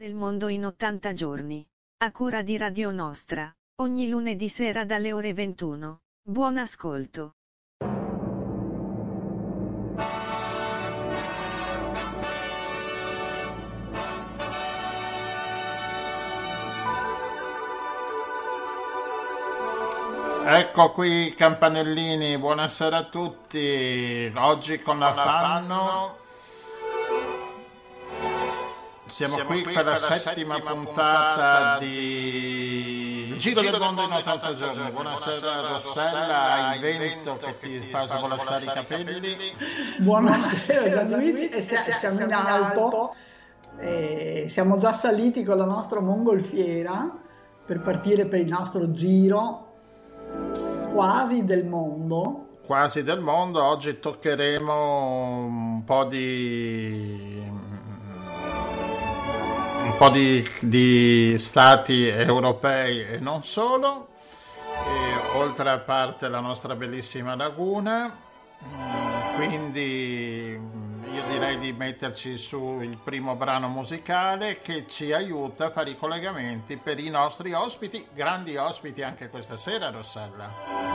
del mondo in 80 giorni. A cura di Radio Nostra, ogni lunedì sera dalle ore 21. Buon ascolto. Ecco qui campanellini, buonasera a tutti. Oggi con la Fanno siamo, siamo qui, qui per la settima, settima puntata di Il Giro, Giro del Mondo in 80 giorni. giorni. Buonasera, Buonasera Rossella, hai vento che ti fa svolazzare i capelli. Buonasera Gianluigi, e siamo in alto. E siamo già saliti con la nostra mongolfiera per partire per il nostro giro quasi del mondo. Quasi del mondo, oggi toccheremo un po' di po' di, di stati europei e non solo, e oltre a parte la nostra bellissima laguna, quindi io direi di metterci sul primo brano musicale che ci aiuta a fare i collegamenti per i nostri ospiti, grandi ospiti anche questa sera Rossella.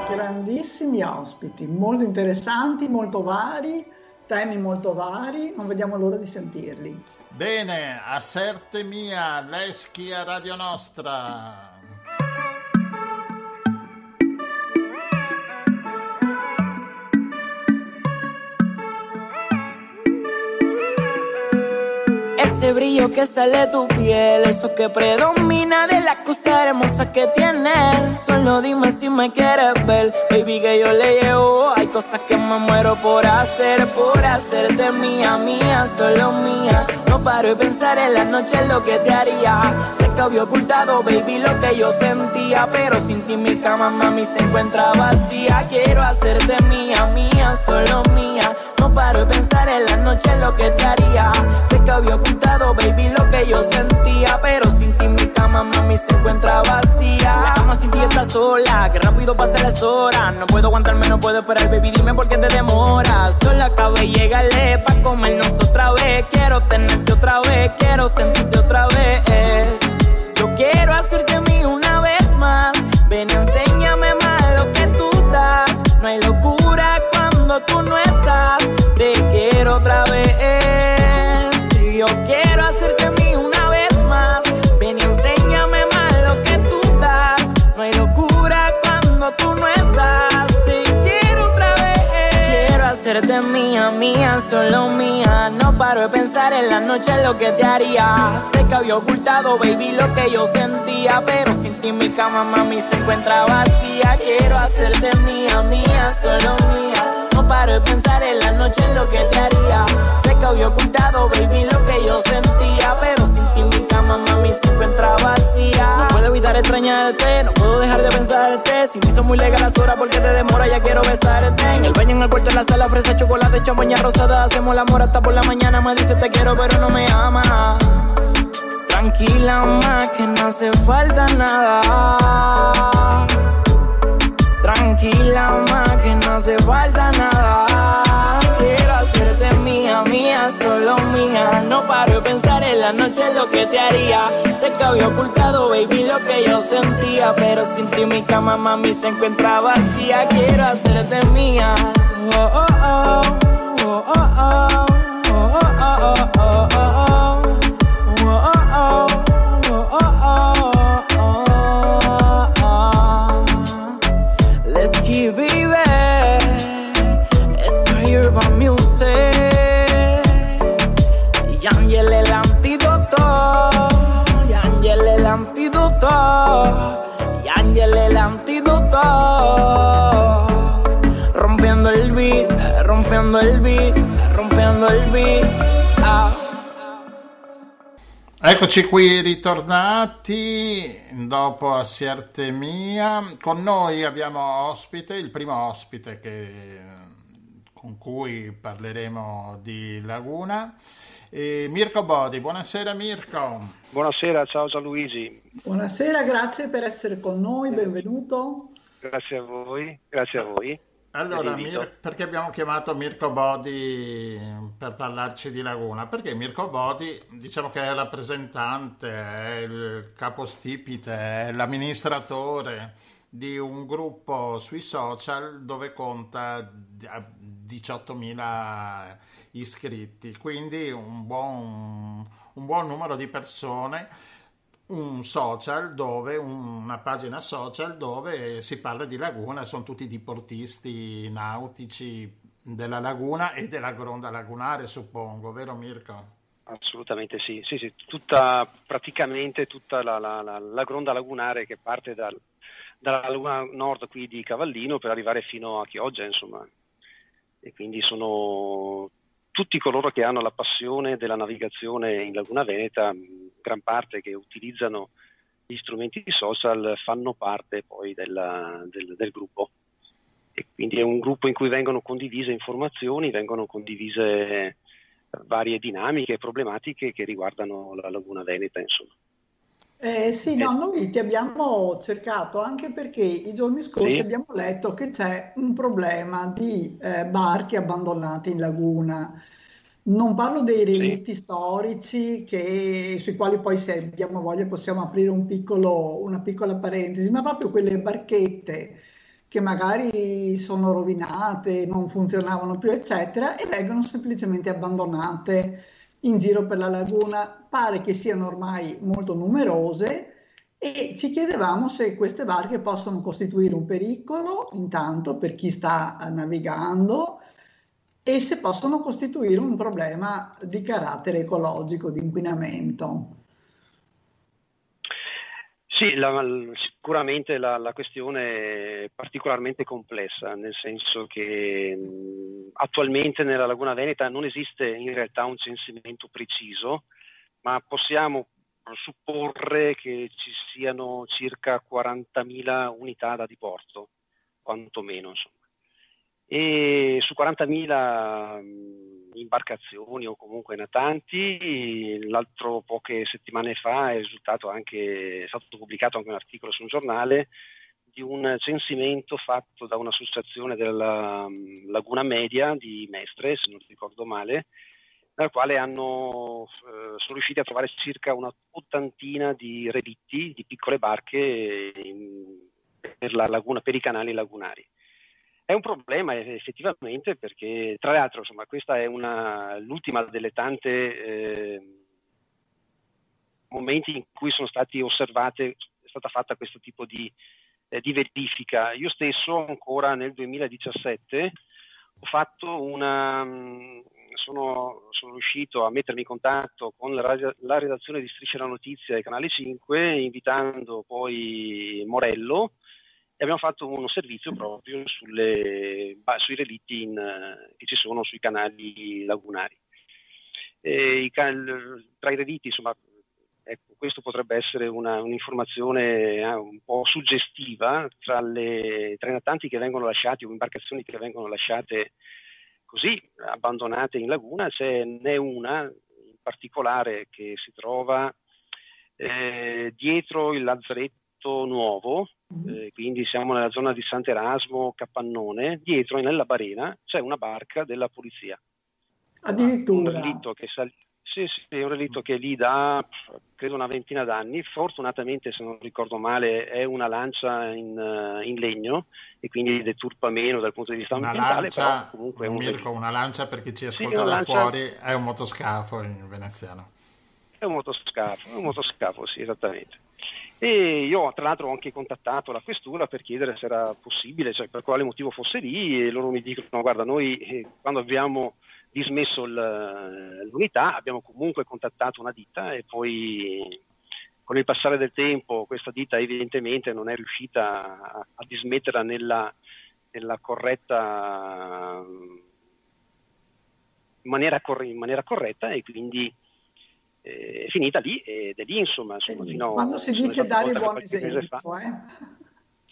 Grandissimi ospiti, molto interessanti, molto vari, temi molto vari, non vediamo l'ora di sentirli. Bene, a Serte mia, l'eschi a Radio Nostra. Ese brillo que sale de tu piel, eso que predomina de la cosa hermosa que tienes. Solo dime si me quieres ver, baby, que yo le llevo. Hay cosas que me muero por hacer, por hacerte mía, mía, solo mía. No paro de pensar en la noche lo que te haría. Sé que había ocultado, baby, lo que yo sentía. Pero sin ti mi cama, mami, se encuentra vacía. Quiero hacerte mía, mía, solo mía. No paro de pensar en la noche lo que te haría. Sé que había ocultado baby, lo que yo sentía. Pero sin ti mi cama, mami, se encuentra vacía. La cama sin ti sola, que rápido pasa las horas. No puedo aguantarme, no puedo esperar, baby, dime por qué te demoras. Solo acabé, llegale pa' comernos otra vez. Quiero tenerte otra vez, quiero sentirte otra vez. Yo quiero hacerte mío una vez más. Ven, enséñame más lo que tú das. No hay locura cuando tú no estás. Te quiero otra vez. Hacerte mía, mía, solo mía. No paro de pensar en la noche lo que te haría. Sé que había ocultado, baby, lo que yo sentía. Pero sin ti mi cama, mami, se encuentra vacía. Quiero hacerte mía, mía, solo mía. No paro de pensar en la noche lo que te haría. Sé que había ocultado, baby, lo que yo sentía. Pero cama, mami, se encuentra vacía. No puedo evitar extrañarte, no puedo dejar de pensarte. Si me hizo muy legal las horas porque te demora, ya quiero besarte. En el baño, en el cuarto, en la sala, fresa, chocolate, champaña rosada. Hacemos el amor hasta por la mañana. Me dice te quiero, pero no me amas. Tranquila, más que no hace falta nada. La noche lo que te haría. Sé que había ocultado, baby, lo que yo sentía. Pero sin ti mi cama, mami, se encuentra vacía. Quiero hacerte mía. Oh, oh, oh. Oh, oh, oh. Oh, oh, oh, oh, oh. El beat, rompiendo il beat. Ah. Eccoci qui ritornati dopo Assierte Mia. Con noi abbiamo ospite, il primo ospite che, con cui parleremo di Laguna. E Mirko Bodi, buonasera Mirko. Buonasera, ciao Gianluigi. Buonasera, grazie per essere con noi, benvenuto. Grazie a voi, grazie a voi. Allora, Mir- perché abbiamo chiamato Mirko Bodi per parlarci di Laguna? Perché Mirko Bodi, diciamo che è il rappresentante, è il capostipite, è l'amministratore di un gruppo sui social dove conta 18.000 iscritti, quindi un buon, un buon numero di persone un social dove, una pagina social dove si parla di laguna, sono tutti diportisti nautici della laguna e della gronda lagunare, suppongo, vero Mirko? Assolutamente sì, sì, sì. Tutta, praticamente tutta la, la, la, la, gronda lagunare che parte dal, dalla laguna nord qui di Cavallino per arrivare fino a Chioggia, insomma. E quindi sono tutti coloro che hanno la passione della navigazione in Laguna Veneta gran parte che utilizzano gli strumenti social fanno parte poi della, del, del gruppo. E quindi è un gruppo in cui vengono condivise informazioni, vengono condivise varie dinamiche e problematiche che riguardano la Laguna Veneta, insomma. Eh, sì, no, noi ti abbiamo cercato anche perché i giorni scorsi Sì. abbiamo letto che c'è un problema di eh, barchi abbandonati in laguna. Non parlo dei Sì. relitti storici che- sui quali poi se abbiamo voglia possiamo aprire un piccolo- una piccola parentesi, ma proprio quelle barchette che magari sono rovinate, non funzionavano più, eccetera, e vengono semplicemente abbandonate in giro per la laguna. Pare che siano ormai molto numerose e ci chiedevamo se queste barche possono costituire un pericolo, intanto per chi sta navigando, e se possono costituire un problema di carattere ecologico, di inquinamento. Sì, la- sicuramente la, la questione è particolarmente complessa, nel senso che mh, attualmente nella Laguna Veneta non esiste in realtà un censimento preciso, ma possiamo supporre che ci siano circa 40.000 unità da diporto, quantomeno, insomma. E su 40.000 mh, imbarcazioni o comunque natanti, l'altro poche settimane fa è risultato anche, è stato pubblicato anche un articolo su un giornale di un censimento fatto da un'associazione della mh, Laguna Media di Mestre, se non ricordo male, dal quale hanno, eh, sono riusciti a trovare circa una ottantina di relitti di piccole barche in- per, la laguna, per i canali lagunari. È un problema eh, effettivamente perché, tra l'altro, insomma, questa è una, l'ultima delle tante eh, momenti in cui sono stati osservate, è stata fatta questo tipo di, eh, di verifica. Io stesso ancora nel 2017 ho fatto una, mh, sono, sono riuscito a mettermi in contatto con la, la redazione di Striscia la Notizia e Canale 5, invitando poi Morello e abbiamo fatto uno servizio proprio sulle, sui relitti in, eh, che ci sono sui canali lagunari. I can- tra i relitti, insomma, ecco, questo potrebbe essere una, un'informazione eh, un po' suggestiva tra, le, tra i natanti che vengono lasciati o imbarcazioni che vengono lasciate così abbandonate in laguna, ce n'è una in particolare che si trova eh, dietro il lazzaretto nuovo, eh, quindi siamo nella zona di Sant'Erasmo, Capannone, dietro nella barena c'è una barca della polizia. Un Addirittura. relitto che, sal- sì, sì, è un relitto che è lì da credo una ventina d'anni, fortunatamente se non ricordo male è una lancia in, eh, in legno e quindi deturpa meno dal punto di vista Una ambientale, lancia, però comunque è un Mirko, una lancia per chi ci Sì, ascolta una da lancia- fuori è un motoscafo in veneziano. È un motoscafo, è un motoscafo, sì, esattamente. E io tra l'altro ho anche contattato la questura per chiedere se era possibile, cioè per quale motivo fosse lì e loro mi dicono guarda noi eh, quando abbiamo dismesso l'unità abbiamo comunque contattato una ditta e poi con il passare del tempo questa ditta evidentemente non è riuscita a, a dismetterla nella, nella corretta in maniera, corre- in maniera corretta e quindi è finita lì ed è lì insomma, insomma fino Quando si dice esatto dare buon qualche mese fa. esempio, eh?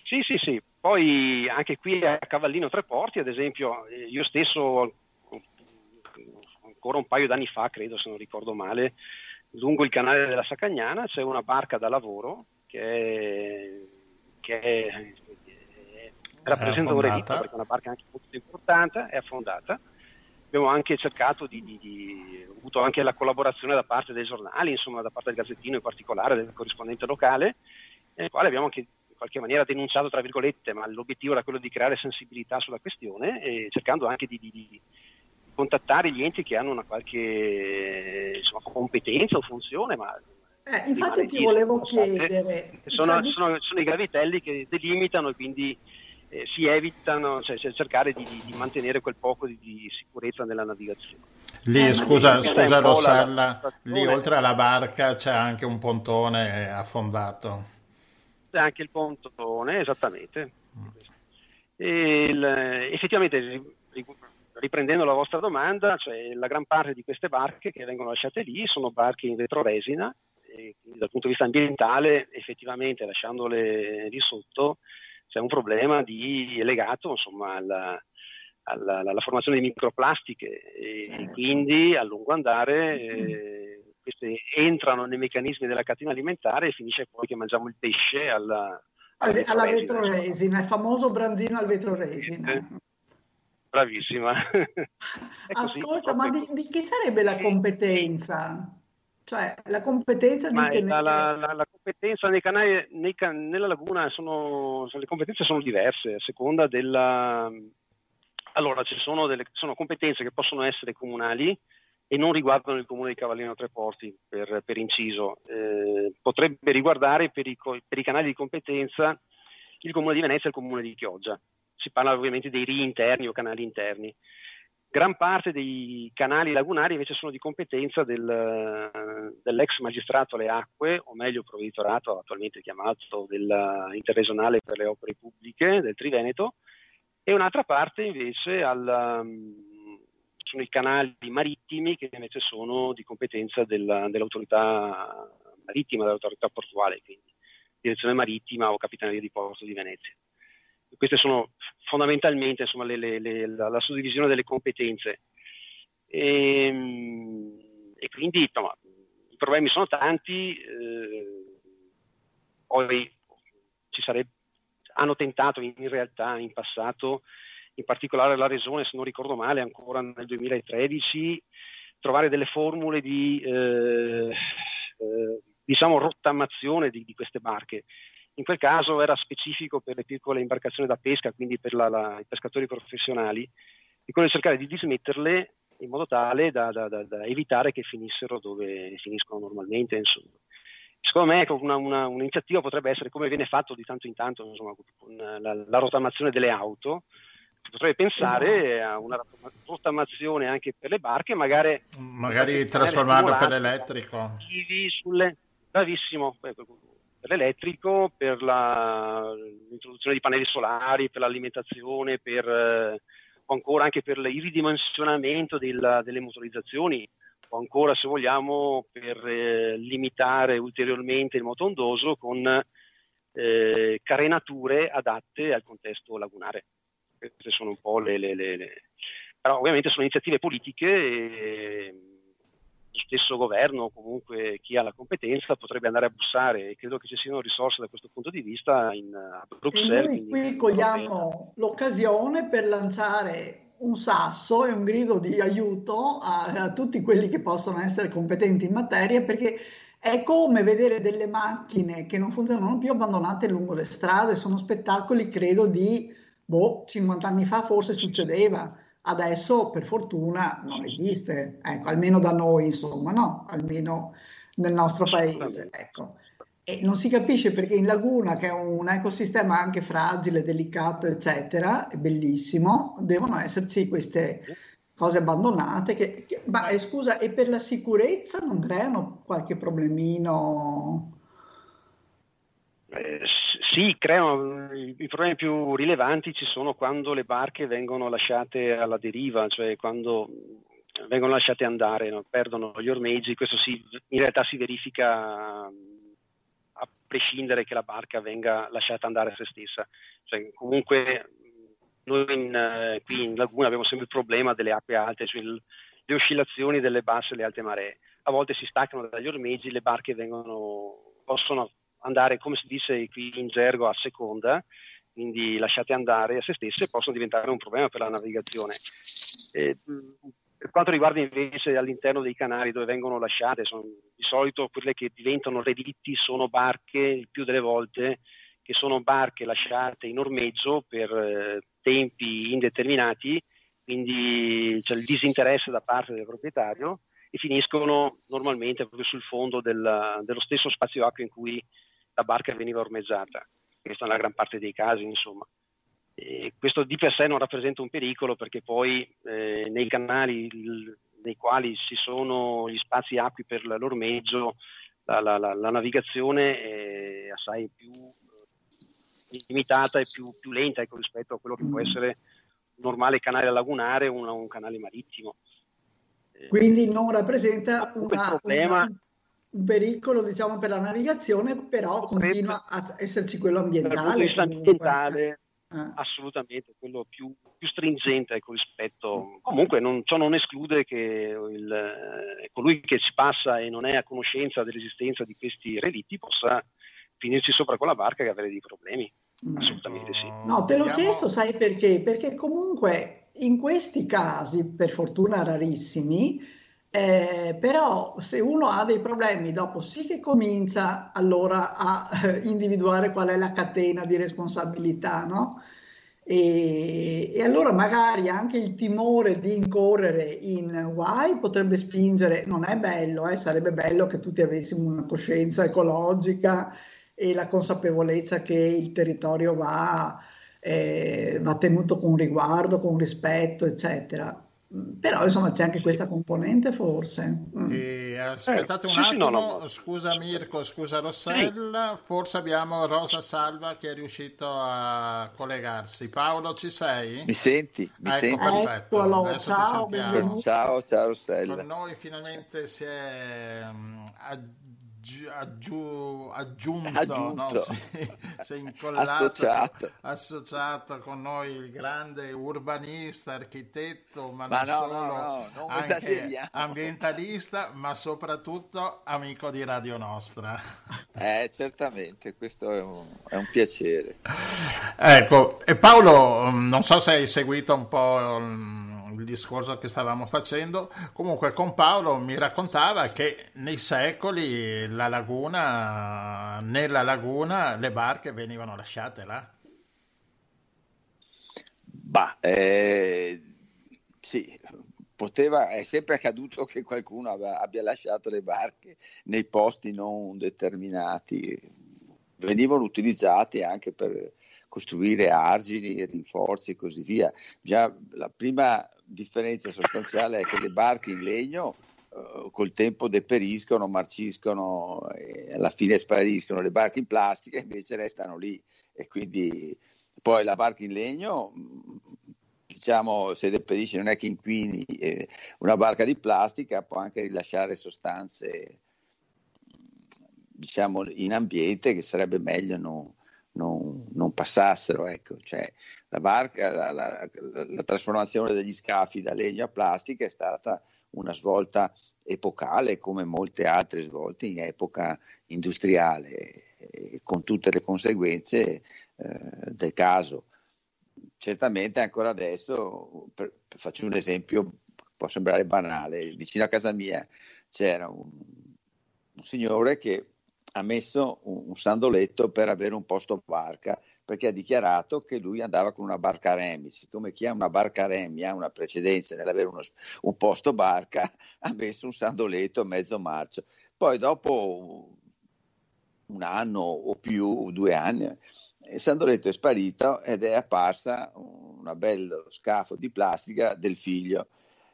Sì, sì, sì. Poi anche qui a Cavallino Tre Porti, ad esempio, eh, io stesso ancora un paio d'anni fa, credo se non ricordo male, lungo il canale della Sacagnana c'è una barca da lavoro che è, che è- rappresenta un relitto perché è una barca anche molto importante, è affondata. Abbiamo anche cercato di, di, di avuto anche la collaborazione da parte dei giornali, insomma da parte del Gazzettino in particolare, del corrispondente locale, nel quale abbiamo anche in qualche maniera denunciato, tra virgolette, ma l'obiettivo era quello di creare sensibilità sulla questione e cercando anche di, di contattare gli enti che hanno una qualche insomma, competenza o funzione, ma eh, infatti ti volevo chiedere. Sono, cioè, sono, sono, i gravitelli che delimitano e quindi eh, si evitano, cioè, cercare di, di, mantenere quel poco di, di sicurezza nella navigazione. Lì, eh, scusa, scusa Rossella, lì oltre alla barca c'è anche un pontone affondato. C'è anche il pontone, esattamente. Mm. Il, effettivamente, riprendendo la vostra domanda, cioè la gran parte di queste barche che vengono lasciate lì sono barche in vetroresina e quindi dal punto di vista ambientale effettivamente lasciandole lì sotto c'è un problema di, legato insomma, alla, alla, alla, formazione di microplastiche e certo. quindi a lungo andare eh, queste entrano nei meccanismi della catena alimentare e finisce poi che mangiamo il pesce alla, alla, alla vetroresina, il famoso branzino al vetroresina. Eh, bravissima. Ascolta, ma di, di, chi sarebbe la competenza? Cioè, la competenza di tenere... La, la, la, competenza nei canali, nei can... nella laguna sono, le competenze sono diverse a seconda della... Allora, ci sono, delle, sono competenze che possono essere comunali e non riguardano il comune di Cavallino Tre Porti, per, per inciso. Eh, potrebbe riguardare per i, per i canali di competenza il comune di Venezia e il comune di Chioggia si parla ovviamente dei ri interni o canali interni. Gran parte dei canali lagunari invece sono di competenza del, dell'ex magistrato alle acque, o meglio provveditorato attualmente chiamato dell'interregionale per le opere pubbliche del Triveneto, e un'altra parte invece al, sono i canali marittimi che invece sono di competenza della, dell'autorità marittima, dell'autorità portuale, quindi direzione marittima o capitaneria di porto di Venezia queste sono fondamentalmente insomma, le, le, le, la, la, suddivisione delle competenze. E, ehm, e quindi insomma, i problemi sono tanti, eh, poi ci sarebbe, hanno tentato in, in, realtà in passato, in particolare la Regione, se non ricordo male, ancora nel 2013, trovare delle formule di eh, eh, diciamo rottamazione di, di queste barche in quel caso era specifico per le piccole imbarcazioni da pesca, quindi per la, la, i pescatori professionali, di quello di cercare di dismetterle in modo tale da, da, da, da, evitare che finissero dove finiscono normalmente. Insomma. Secondo me ecco, una, una, un'iniziativa potrebbe essere come viene fatto di tanto in tanto insomma, con la, la, rottamazione delle auto, si potrebbe pensare esatto. a una rottamazione anche per le barche, magari, magari trasformarlo per l'elettrico. Sulle... Bravissimo, per l'elettrico, per la, l'introduzione di pannelli solari, per l'alimentazione, per, eh, o ancora anche per il ridimensionamento della, delle motorizzazioni, o ancora se vogliamo per eh, limitare ulteriormente il moto ondoso con eh, carenature adatte al contesto lagunare. Queste sono un po' le... le, le, le... Però ovviamente sono iniziative politiche. E, stesso governo o comunque chi ha la competenza potrebbe andare a bussare e credo che ci siano risorse da questo punto di vista in, a Bruxelles. E noi qui cogliamo l'occasione per lanciare un sasso e un grido di aiuto a, a tutti quelli che possono essere competenti in materia perché è come vedere delle macchine che non funzionano più abbandonate lungo le strade, sono spettacoli credo di boh, 50 anni fa forse succedeva Adesso per fortuna non esiste, ecco, almeno da noi, insomma, no? Almeno nel nostro paese, ecco. E non si capisce perché in laguna, che è un ecosistema anche fragile, delicato, eccetera, è bellissimo, devono esserci queste cose abbandonate. Che, che, ma eh, scusa, e per la sicurezza non creano qualche problemino? Eh, sì, creano, i problemi più rilevanti ci sono quando le barche vengono lasciate alla deriva, cioè quando vengono lasciate andare, no? perdono gli ormeggi, questo si, in realtà si verifica a prescindere che la barca venga lasciata andare a se stessa. Cioè, comunque noi in, eh, qui in laguna abbiamo sempre il problema delle acque alte, cioè il, le oscillazioni delle basse e le alte maree. A volte si staccano dagli ormeggi, le barche vengono, possono andare, come si dice qui in gergo, a seconda quindi lasciate andare a se stesse, possono diventare un problema per la navigazione. Eh, per quanto riguarda invece all'interno dei canali dove vengono lasciate, sono, di solito quelle che diventano relitti sono barche, il più delle volte, che sono barche lasciate in ormeggio per eh, tempi indeterminati, quindi c'è il disinteresse da parte del proprietario e finiscono normalmente proprio sul fondo del, dello stesso spazio acqua in cui la barca veniva ormeggiata. Questa è la gran parte dei casi, insomma. E questo di per sé non rappresenta un pericolo perché poi eh, nei canali il, nei quali ci sono gli spazi acqui per l'ormeggio, la, la, la, la navigazione è assai più eh, limitata e più, più lenta ecco, rispetto a quello che può essere un normale canale lagunare o un, un canale marittimo. Quindi non rappresenta una, problema, una, un pericolo diciamo, per la navigazione, però continua a esserci quello ambientale. ambientale eh. assolutamente quello più, più stringente ecco, rispetto. Comunque non, ciò non esclude che il, eh, colui che ci passa e non è a conoscenza dell'esistenza di questi relitti possa finirci sopra con la barca e avere dei problemi. Mm. Assolutamente sì. No, te l'ho chiesto, sai perché? Perché comunque in questi casi, per fortuna rarissimi, eh, però se uno ha dei problemi dopo sì che comincia allora a eh, individuare qual è la catena di responsabilità, no? E, e, allora magari anche il timore di incorrere in guai potrebbe spingere, non è bello, eh, sarebbe bello che tutti avessimo una coscienza ecologica e la consapevolezza che il territorio va, eh, va tenuto con riguardo, con rispetto, eccetera. Però insomma c'è anche questa componente forse. Mm. E, aspettate eh, un sì, attimo, sì, no, no. scusa Mirko, scusa Rossella, sì. forse abbiamo Rosa Salva che è riuscito a collegarsi. Paolo ci sei? Mi senti? Mi ecco, senti? Perfetto, Eccolo, ciao, ciao, ciao Rossella. Con noi finalmente si è um, aggiu- aggiunto, aggiunto. No? Si, si, è incollato, associato. associato con noi il grande urbanista, architetto, ma, ma non no, solo, no, no, anche ambientalista, ma soprattutto amico di Radio Nostra. Eh, certamente, questo è un, è un piacere. Ecco, e Paolo, non so se hai seguito un po' il discorso che stavamo facendo, comunque con Paolo mi raccontava che nei secoli la laguna, nella laguna le barche venivano lasciate là. Bah, eh, sì, poteva, è sempre accaduto che qualcuno abbia lasciato le barche nei posti non determinati, venivano utilizzati anche per costruire argini, rinforzi e così via. Già la prima differenza sostanziale è che le barche in legno uh, col tempo deperiscono, marciscono e alla fine spariscono, le barche in plastica invece restano lì e quindi poi la barca in legno diciamo se deperisce non è che inquini eh, una barca di plastica può anche rilasciare sostanze diciamo in ambiente che sarebbe meglio non, non, non passassero. Ecco. Cioè, la, barca, la, la, la, trasformazione degli scafi da legno a plastica è stata una svolta epocale come molte altre svolte in epoca industriale, con tutte le conseguenze eh, del caso. Certamente ancora adesso, per, per, faccio un esempio, può sembrare banale, vicino a casa mia c'era un, un signore che ha messo un, un sandoletto per avere un posto barca perché ha dichiarato che lui andava con una barca remi. Siccome chi ha una barca remi ha una precedenza nell'avere uno, un posto barca, ha messo un sandoletto mezzo marcio. Poi dopo un anno o più, due anni, il sandoletto è sparito ed è apparsa un bello scafo di plastica del figlio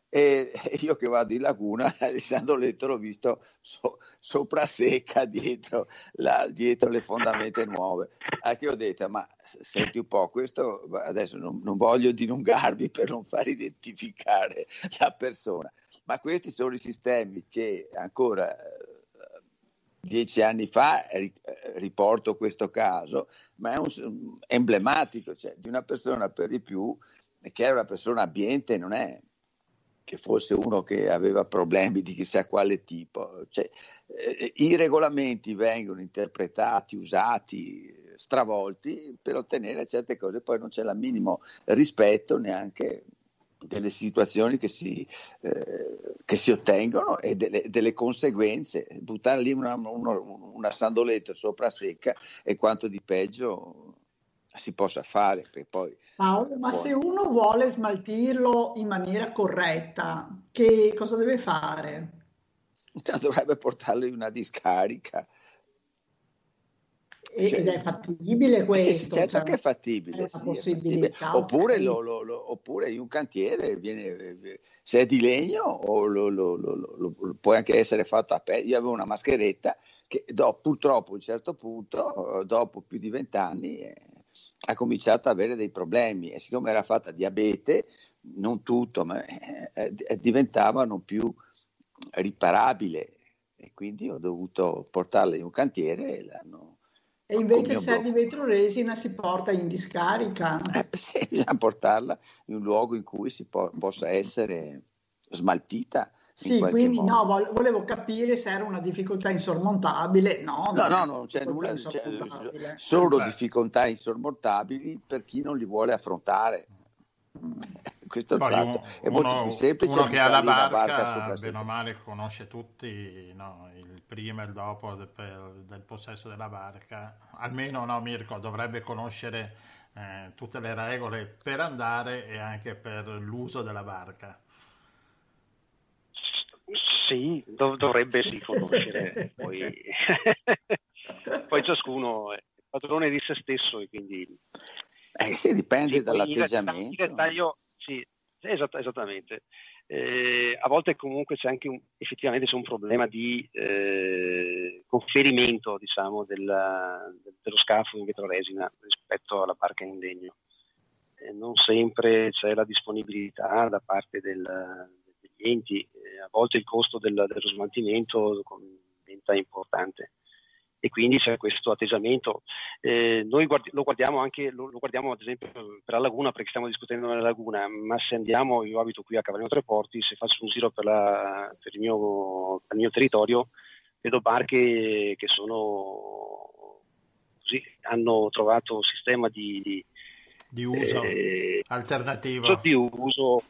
e io che vado in laguna, Alessandro Letto l'ho visto so, sopra secca dietro, la, dietro, le fondamenta nuove. Anche io ho detto, ma senti un po', questo adesso non, non voglio dilungarmi per non far identificare la persona, ma questi sono i sistemi che ancora eh, dieci anni fa riporto questo caso, ma è un, emblematico cioè, di una persona per di più che è una persona ambiente, non è che fosse uno che aveva problemi di chissà quale tipo. Cioè, eh, I regolamenti vengono interpretati, usati, stravolti per ottenere certe cose, poi non c'è il minimo rispetto neanche delle situazioni che si, eh, che si ottengono e delle, delle, conseguenze. Buttare lì una, una, una sandoletta sopra secca è quanto di peggio si possa fare. Poi Paolo, ma se uno vuole smaltirlo in maniera corretta, che cosa deve fare? Dovrebbe portarlo in una discarica cioè, ed è fattibile questo? Sì, certo cioè, che è fattibile. È sì, è fattibile. Oppure, lo, lo, lo, oppure, in un cantiere viene, se è di legno o lo, può anche essere fatto a pelle. Io avevo una mascheretta che dopo, purtroppo a un certo punto, dopo più di vent'anni, eh, ha cominciato ad avere dei problemi e siccome era fatta diabete, non tutto, ma eh, eh, diventava non più riparabile e quindi ho dovuto portarla in un cantiere e l'hanno e invece se è di vetro resina si porta in discarica. Eh, sì, bisogna portarla in un luogo in cui si po- possa essere smaltita. Sì, quindi modo. no, volevo capire se era una difficoltà insormontabile. No, no, no, non c'è nulla, c'è solo Beh. difficoltà insormontabili per chi non li vuole affrontare. Questo Poi è, un, è molto uno, più semplice. Uno che ha la barca, barca bene o male, conosce tutti no, il prima e il dopo del, del, possesso della barca. Almeno no, Mirko dovrebbe conoscere eh, tutte le regole per andare e anche per l'uso della barca. Sì, dov- dovrebbe sì conoscere. poi... poi ciascuno è padrone di se stesso e quindi eh sì, dipende sì, dall'atteggiamento. In dettaglio, sì, esatt- esattamente. Eh, a volte comunque c'è anche un, effettivamente c'è un problema di eh, conferimento diciamo, della, dello scafo in vetroresina rispetto alla barca in legno. Eh, non sempre c'è la disponibilità da parte del, degli enti, eh, a volte il costo del, dello smaltimento diventa importante e quindi c'è questo atteggiamento. Eh, noi guardi- lo guardiamo anche, lo, lo, guardiamo ad esempio per la laguna perché stiamo discutendo nella laguna, ma se andiamo, io abito qui a Cavallino Tre Porti, se faccio un giro per, la, per, il, mio, per il, mio, territorio, vedo barche che sono così, hanno trovato un sistema di, di, di uso eh, alternativo. Di uso,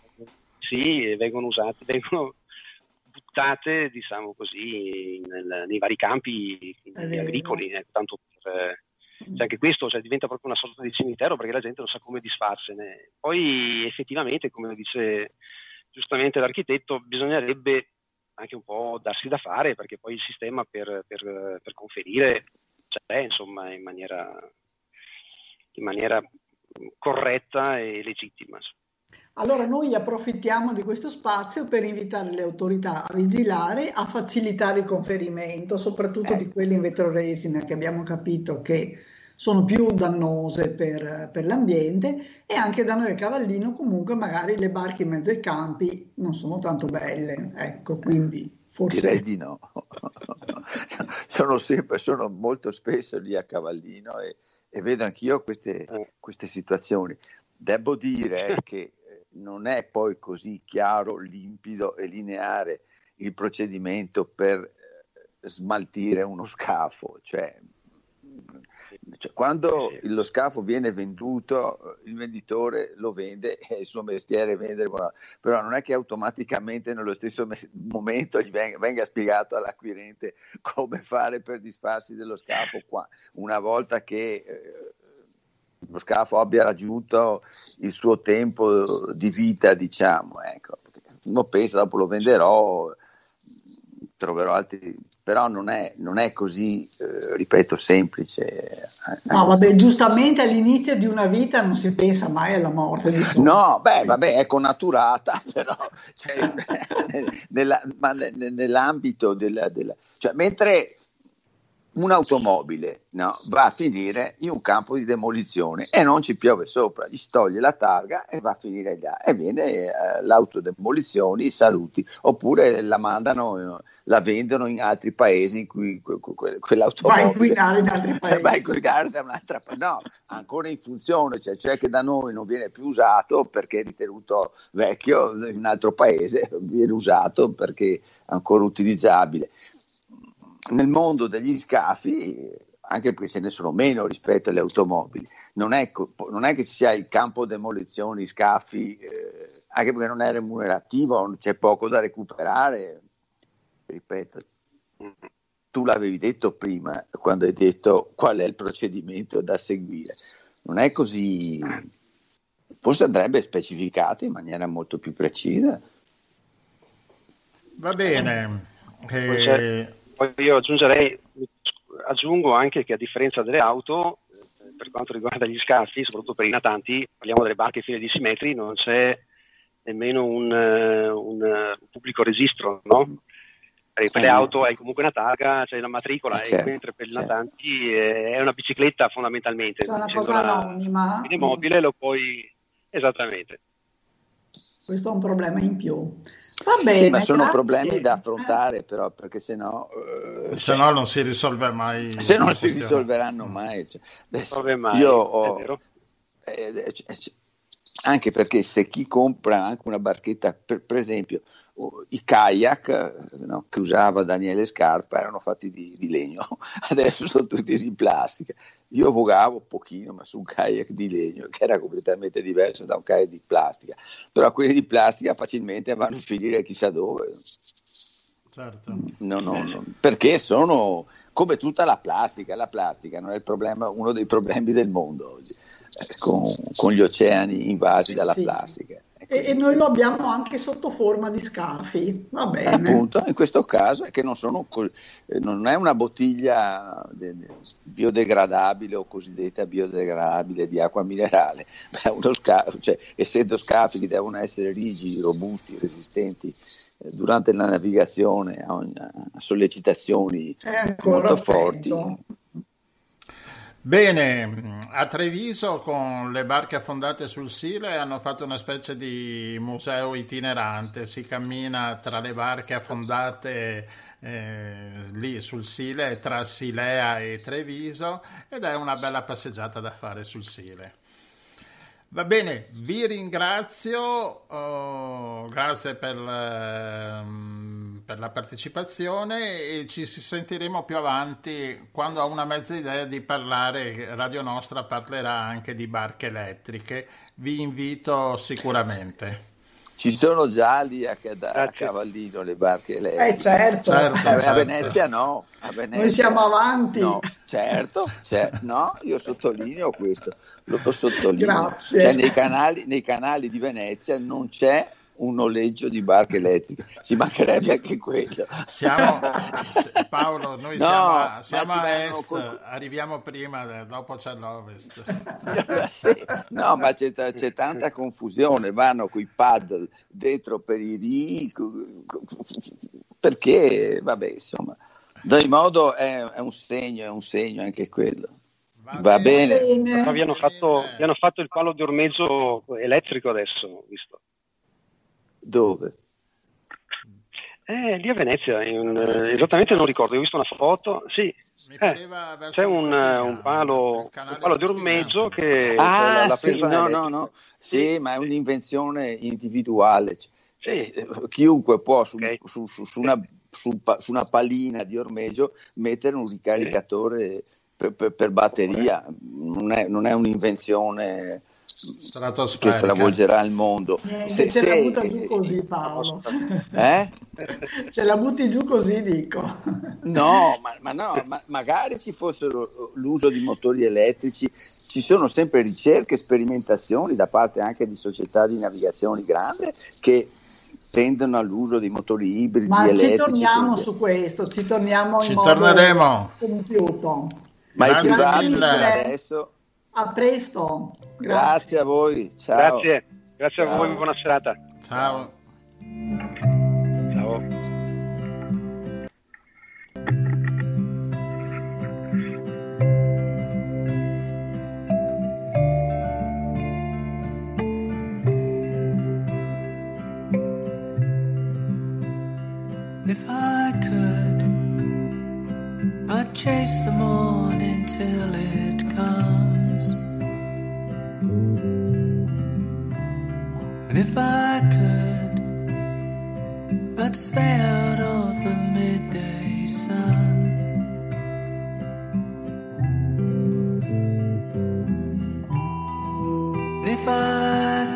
sì, vengono usate, vengono buttate, diciamo così, nel, nei vari campi agricoli, eh, tanto per, eh, cioè anche questo cioè, diventa proprio una sorta di cimitero perché la gente non sa come disfarsene. Poi effettivamente, come dice giustamente l'architetto, bisognerebbe anche un po' darsi da fare perché poi il sistema per, per, per conferire c'è insomma in maniera, in maniera corretta e legittima. Allora noi approfittiamo di questo spazio per invitare le autorità a vigilare, a facilitare il conferimento, soprattutto di quelli in vetroresina che abbiamo capito che sono più dannose per, per, l'ambiente e anche da noi a Cavallino comunque magari le barche in mezzo ai campi non sono tanto belle, ecco, quindi forse... Direi di no, sono sempre, sono molto spesso lì a Cavallino e, e vedo anch'io queste, queste situazioni. Devo dire che non è poi così chiaro, limpido e lineare il procedimento per eh, smaltire uno scafo, cioè, cioè, quando lo scafo viene venduto, il venditore lo vende, è il suo mestiere vendere, però non è che automaticamente nello stesso momento gli venga, venga spiegato all'acquirente come fare per disfarsi dello scafo qua, una volta che eh, lo scafo abbia raggiunto il suo tempo di vita, diciamo, ecco. Uno pensa, dopo lo venderò, troverò altri, però non è, non è così, eh, ripeto, semplice. No, vabbè, giustamente all'inizio di una vita non si pensa mai alla morte. No, beh, vabbè, è connaturata, però cioè, nella, nell'ambito della, della... Cioè, mentre un'automobile no, va a finire in un campo di demolizione e non ci piove sopra, gli toglie la targa e va a finire là. E viene eh, l'autodemolizione, i saluti, oppure la mandano, la vendono in altri paesi in cui que, que, quell'automobile va a inquinare in altri paesi. va a inquinare da un'altra no, ancora in funzione, cioè, cioè che da noi non viene più usato perché è ritenuto vecchio, in un altro paese viene usato perché è ancora utilizzabile nel mondo degli scafi anche perché ce ne sono meno rispetto alle automobili. Non è, non è che ci sia il campo demolizioni, scaffi, eh, anche perché non è remunerativo, c'è poco da recuperare. Ripeto, tu l'avevi detto prima quando hai detto qual è il procedimento da seguire. Non è così, forse andrebbe specificato in maniera molto più precisa. Va bene. Eh... Poi io aggiungerei, aggiungo anche che a differenza delle auto, eh, per quanto riguarda gli scafi, soprattutto per i natanti, parliamo delle barche fine di 10 metri, non c'è nemmeno un, eh, un, pubblico registro, no? per le auto hai comunque una targa, c'è una matricola, certo, mentre per i certo. natanti è una bicicletta fondamentalmente. C'è una cosa anonima. Quindi mobile lo puoi... Esattamente. Questo è un problema in più. Va bene, sì, ma sono grazie. problemi da affrontare, però, perché se no, eh, se no non si risolve mai. Se non si risolveranno mai. Cioè, adesso, mai io ho, eh, anche perché se chi compra anche una barchetta, per, per esempio, i kayak no, che usava Daniele Scarpa erano fatti di, di, legno, adesso sono tutti di plastica. Io vogavo pochino, ma su un kayak di legno, che era completamente diverso da un kayak di plastica, però quelli di plastica facilmente vanno a finire chissà dove. Certo. No, no, no, perché sono come tutta la plastica, la plastica non è problema, uno dei problemi del mondo oggi, eh, con, con, gli oceani invasi dalla sì. plastica. E, e, noi lo abbiamo anche sotto forma di scarfi, va bene. Appunto, in questo caso è che non, sono, eh, non è una bottiglia biodegradabile o cosiddetta biodegradabile di acqua minerale, ma uno scafo, cioè, essendo scafi che devono essere rigidi, robusti, resistenti eh, durante la navigazione a, a sollecitazioni molto forti. Bene, a Treviso con le barche affondate sul Sile hanno fatto una specie di museo itinerante, si cammina tra le barche affondate eh, lì sul Sile, tra Silea e Treviso ed è una bella passeggiata da fare sul Sile. Va bene, vi ringrazio, oh, grazie per, ehm, per, la partecipazione e ci sentiremo più avanti quando ho una mezza idea di parlare, Radio Nostra parlerà anche di barche elettriche, vi invito sicuramente. Ci sono già lì a, a Cavallino le barche elettriche. Eh certo. certo, certo. A Venezia no. A Venezia, Noi siamo avanti. No, certo, certo, no, io sottolineo questo, lo sottolineo. Grazie. Cioè, nei, canali, nei canali di Venezia non c'è un noleggio di barche elettriche, ci mancherebbe anche quello. Siamo, Paolo, noi no, siamo, siamo a est, con... arriviamo prima, dopo c'è l'ovest. sì, no, ma c'è, c'è, tanta confusione, vanno con i paddle dentro per i ri, perché, vabbè, insomma, da modo è, è, un segno, è un segno anche quello. Va, Va bene. bene. Vi, hanno fatto, vi hanno fatto il palo di ormeggio elettrico adesso, visto. Dove? Eh, lì a Venezia, in, eh, esattamente non ricordo, ho visto una foto, sì, eh, c'è un, un, palo, un, palo, di ormeggio che ah, la, sì, no, no, no, sì, sì, ma è un'invenzione individuale. Sì. Eh, chiunque può su, okay. su, su, su, una, su, una pallina di ormeggio mettere un ricaricatore per, per, per batteria, non è, non è un'invenzione che stravolgerà il mondo. Eh, se, ce se... la butta giù così Paolo. Eh? Ce la butti giù così dico. No, ma, ma no, ma magari ci fossero l'uso di motori elettrici, ci sono sempre ricerche, sperimentazioni da parte anche di società di navigazione grande che tendono all'uso di motori ibridi ma elettrici. ci torniamo su questo, ci torniamo ci in torneremo. compiuto. Ma è più facile adesso a presto. Grazie, Grazie a voi. Ciao. Grazie. Grazie Ciao. a voi, buona serata. Ciao. Ciao. If I could, I'd chase the morning till it comes. And if I could, I'd stay out of the midday sun. And if I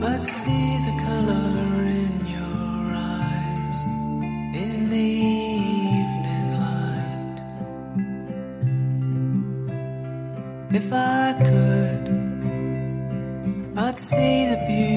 could, I'd see. see the beauty.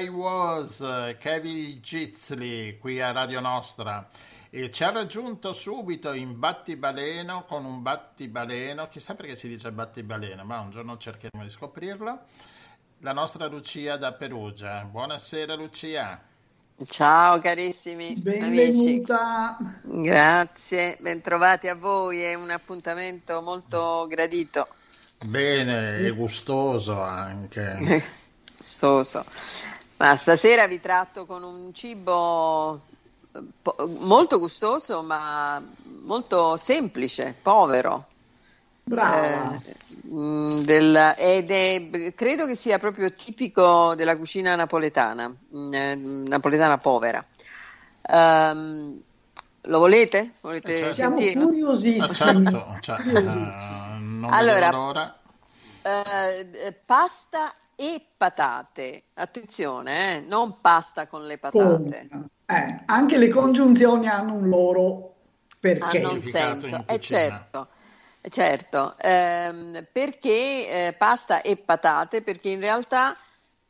Was, Kevin Gitzli qui a Radio Nostra e ci ha raggiunto subito in battibaleno con un battibaleno, chissà perché si dice battibaleno, ma un giorno cercheremo di scoprirlo. La nostra Lucia da Perugia. Buonasera Lucia. Ciao carissimi Benvenuta. amici. Grazie, bentrovati a voi, è un appuntamento molto gradito. Bene e gustoso anche. gustoso. Ma stasera vi tratto con un cibo molto gustoso, ma molto semplice, povero. Brava. Eh, mm, del, ed è, credo che sia proprio tipico della cucina napoletana, mm, eh, napoletana povera. Um, lo volete? volete eh, certo. Siamo curiosissimi. Ah, certo, cioè, uh, allora, uh, pasta e patate. Attenzione, eh? non pasta con le patate. Eh, anche le congiunzioni hanno un loro perché. Hanno un senso, è eh, certo. Certo, ehm, perché eh, pasta e patate? Perché in realtà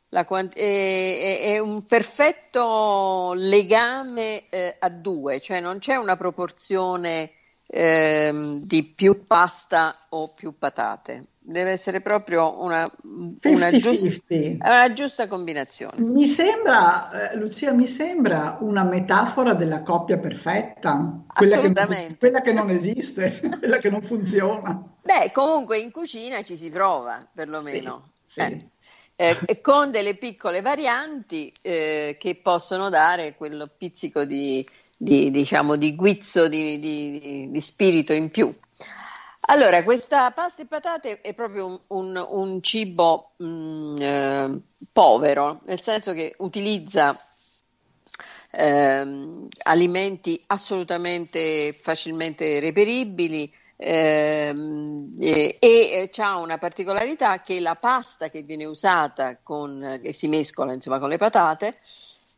la, è, è, un perfetto legame eh, a due, cioè non c'è una proporzione eh, di più pasta o più patate deve essere proprio una, una, giusta, una, giusta, combinazione. Mi sembra, eh, Lucia, mi sembra una metafora della coppia perfetta, quella Assolutamente. Che, quella che non esiste, quella che non funziona. Beh, comunque in cucina ci si prova, perlomeno. Sì, sì. Eh. eh, con delle piccole varianti eh, che possono dare quello pizzico di, di, diciamo, di guizzo, di, di, di, spirito in più. Allora, questa pasta e patate è proprio un, un, un cibo mh, mm, eh, povero, nel senso che utilizza eh, alimenti assolutamente facilmente reperibili, Ehm, e, e ha una particolarità che la pasta che viene usata con, che si mescola insomma, con le patate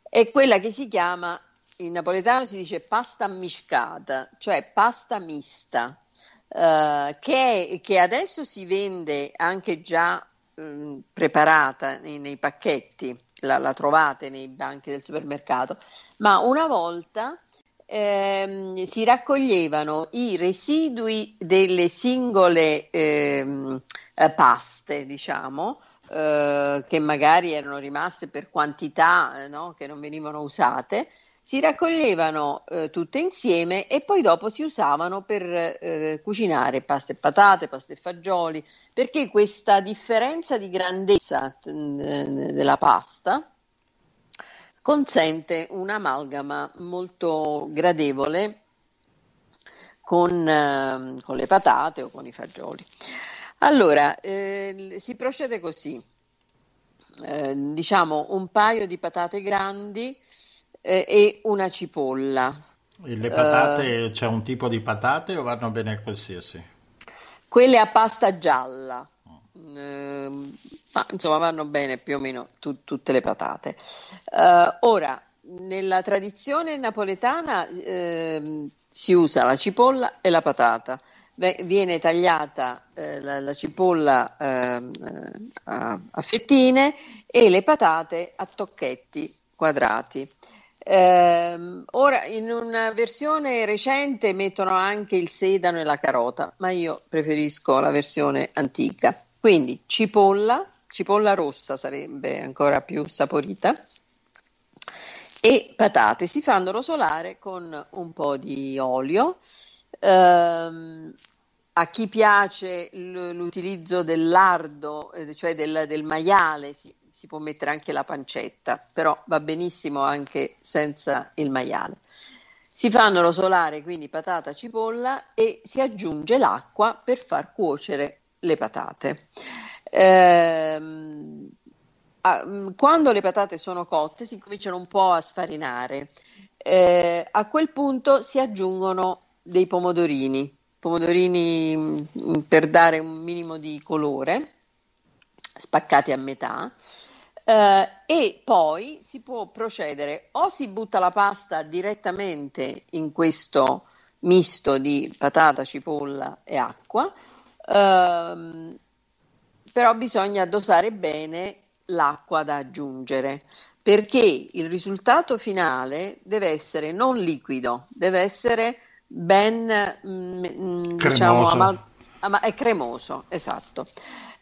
è quella che si chiama in napoletano si dice pasta miscata, cioè pasta mista, eh, che, che, adesso si vende anche già mh, mm, preparata nei, nei pacchetti, la, la, trovate nei banchi del supermercato, ma una volta ehm, si raccoglievano i residui delle singole ehm, eh, paste, diciamo, eh, che magari erano rimaste per quantità eh, no, che non venivano usate, si raccoglievano eh, tutte insieme e poi dopo si usavano per eh, cucinare pasta e patate, pasta e fagioli, perché questa differenza di grandezza t- della pasta consente un'amalgama molto gradevole con, eh, con, le patate o con i fagioli. Allora, eh, si procede così. Eh, diciamo un paio di patate grandi eh, e una cipolla. E le patate, c'è un tipo di patate o vanno bene qualsiasi? Quelle a pasta gialla. Eh, ma insomma vanno bene più o meno tu, tutte le patate. Uh, ora, nella tradizione napoletana eh, si usa la cipolla e la patata. viene tagliata eh, la, la, cipolla eh, a, a, fettine e le patate a tocchetti quadrati. Eh, ora, in una versione recente mettono anche il sedano e la carota, ma io preferisco la versione antica. Quindi cipolla, cipolla rossa sarebbe ancora più saporita e patate si fanno rosolare con un po' di olio. Um, a chi piace l'utilizzo del lardo, eh, cioè del, del maiale, si, si, può mettere anche la pancetta, però va benissimo anche senza il maiale. Si fanno rosolare quindi patata, cipolla e si aggiunge l'acqua per far cuocere le patate. Ehm, mm, quando le patate sono cotte si cominciano un po' a sfarinare. Eh, a quel punto si aggiungono dei pomodorini, pomodorini mm, per dare un minimo di colore, spaccati a metà. Uh, e poi si può procedere o si butta la pasta direttamente in questo misto di patata, cipolla e acqua, uh, però bisogna dosare bene l'acqua da aggiungere perché il risultato finale deve essere non liquido, deve essere ben mm, mm diciamo amal- ama- è cremoso, esatto.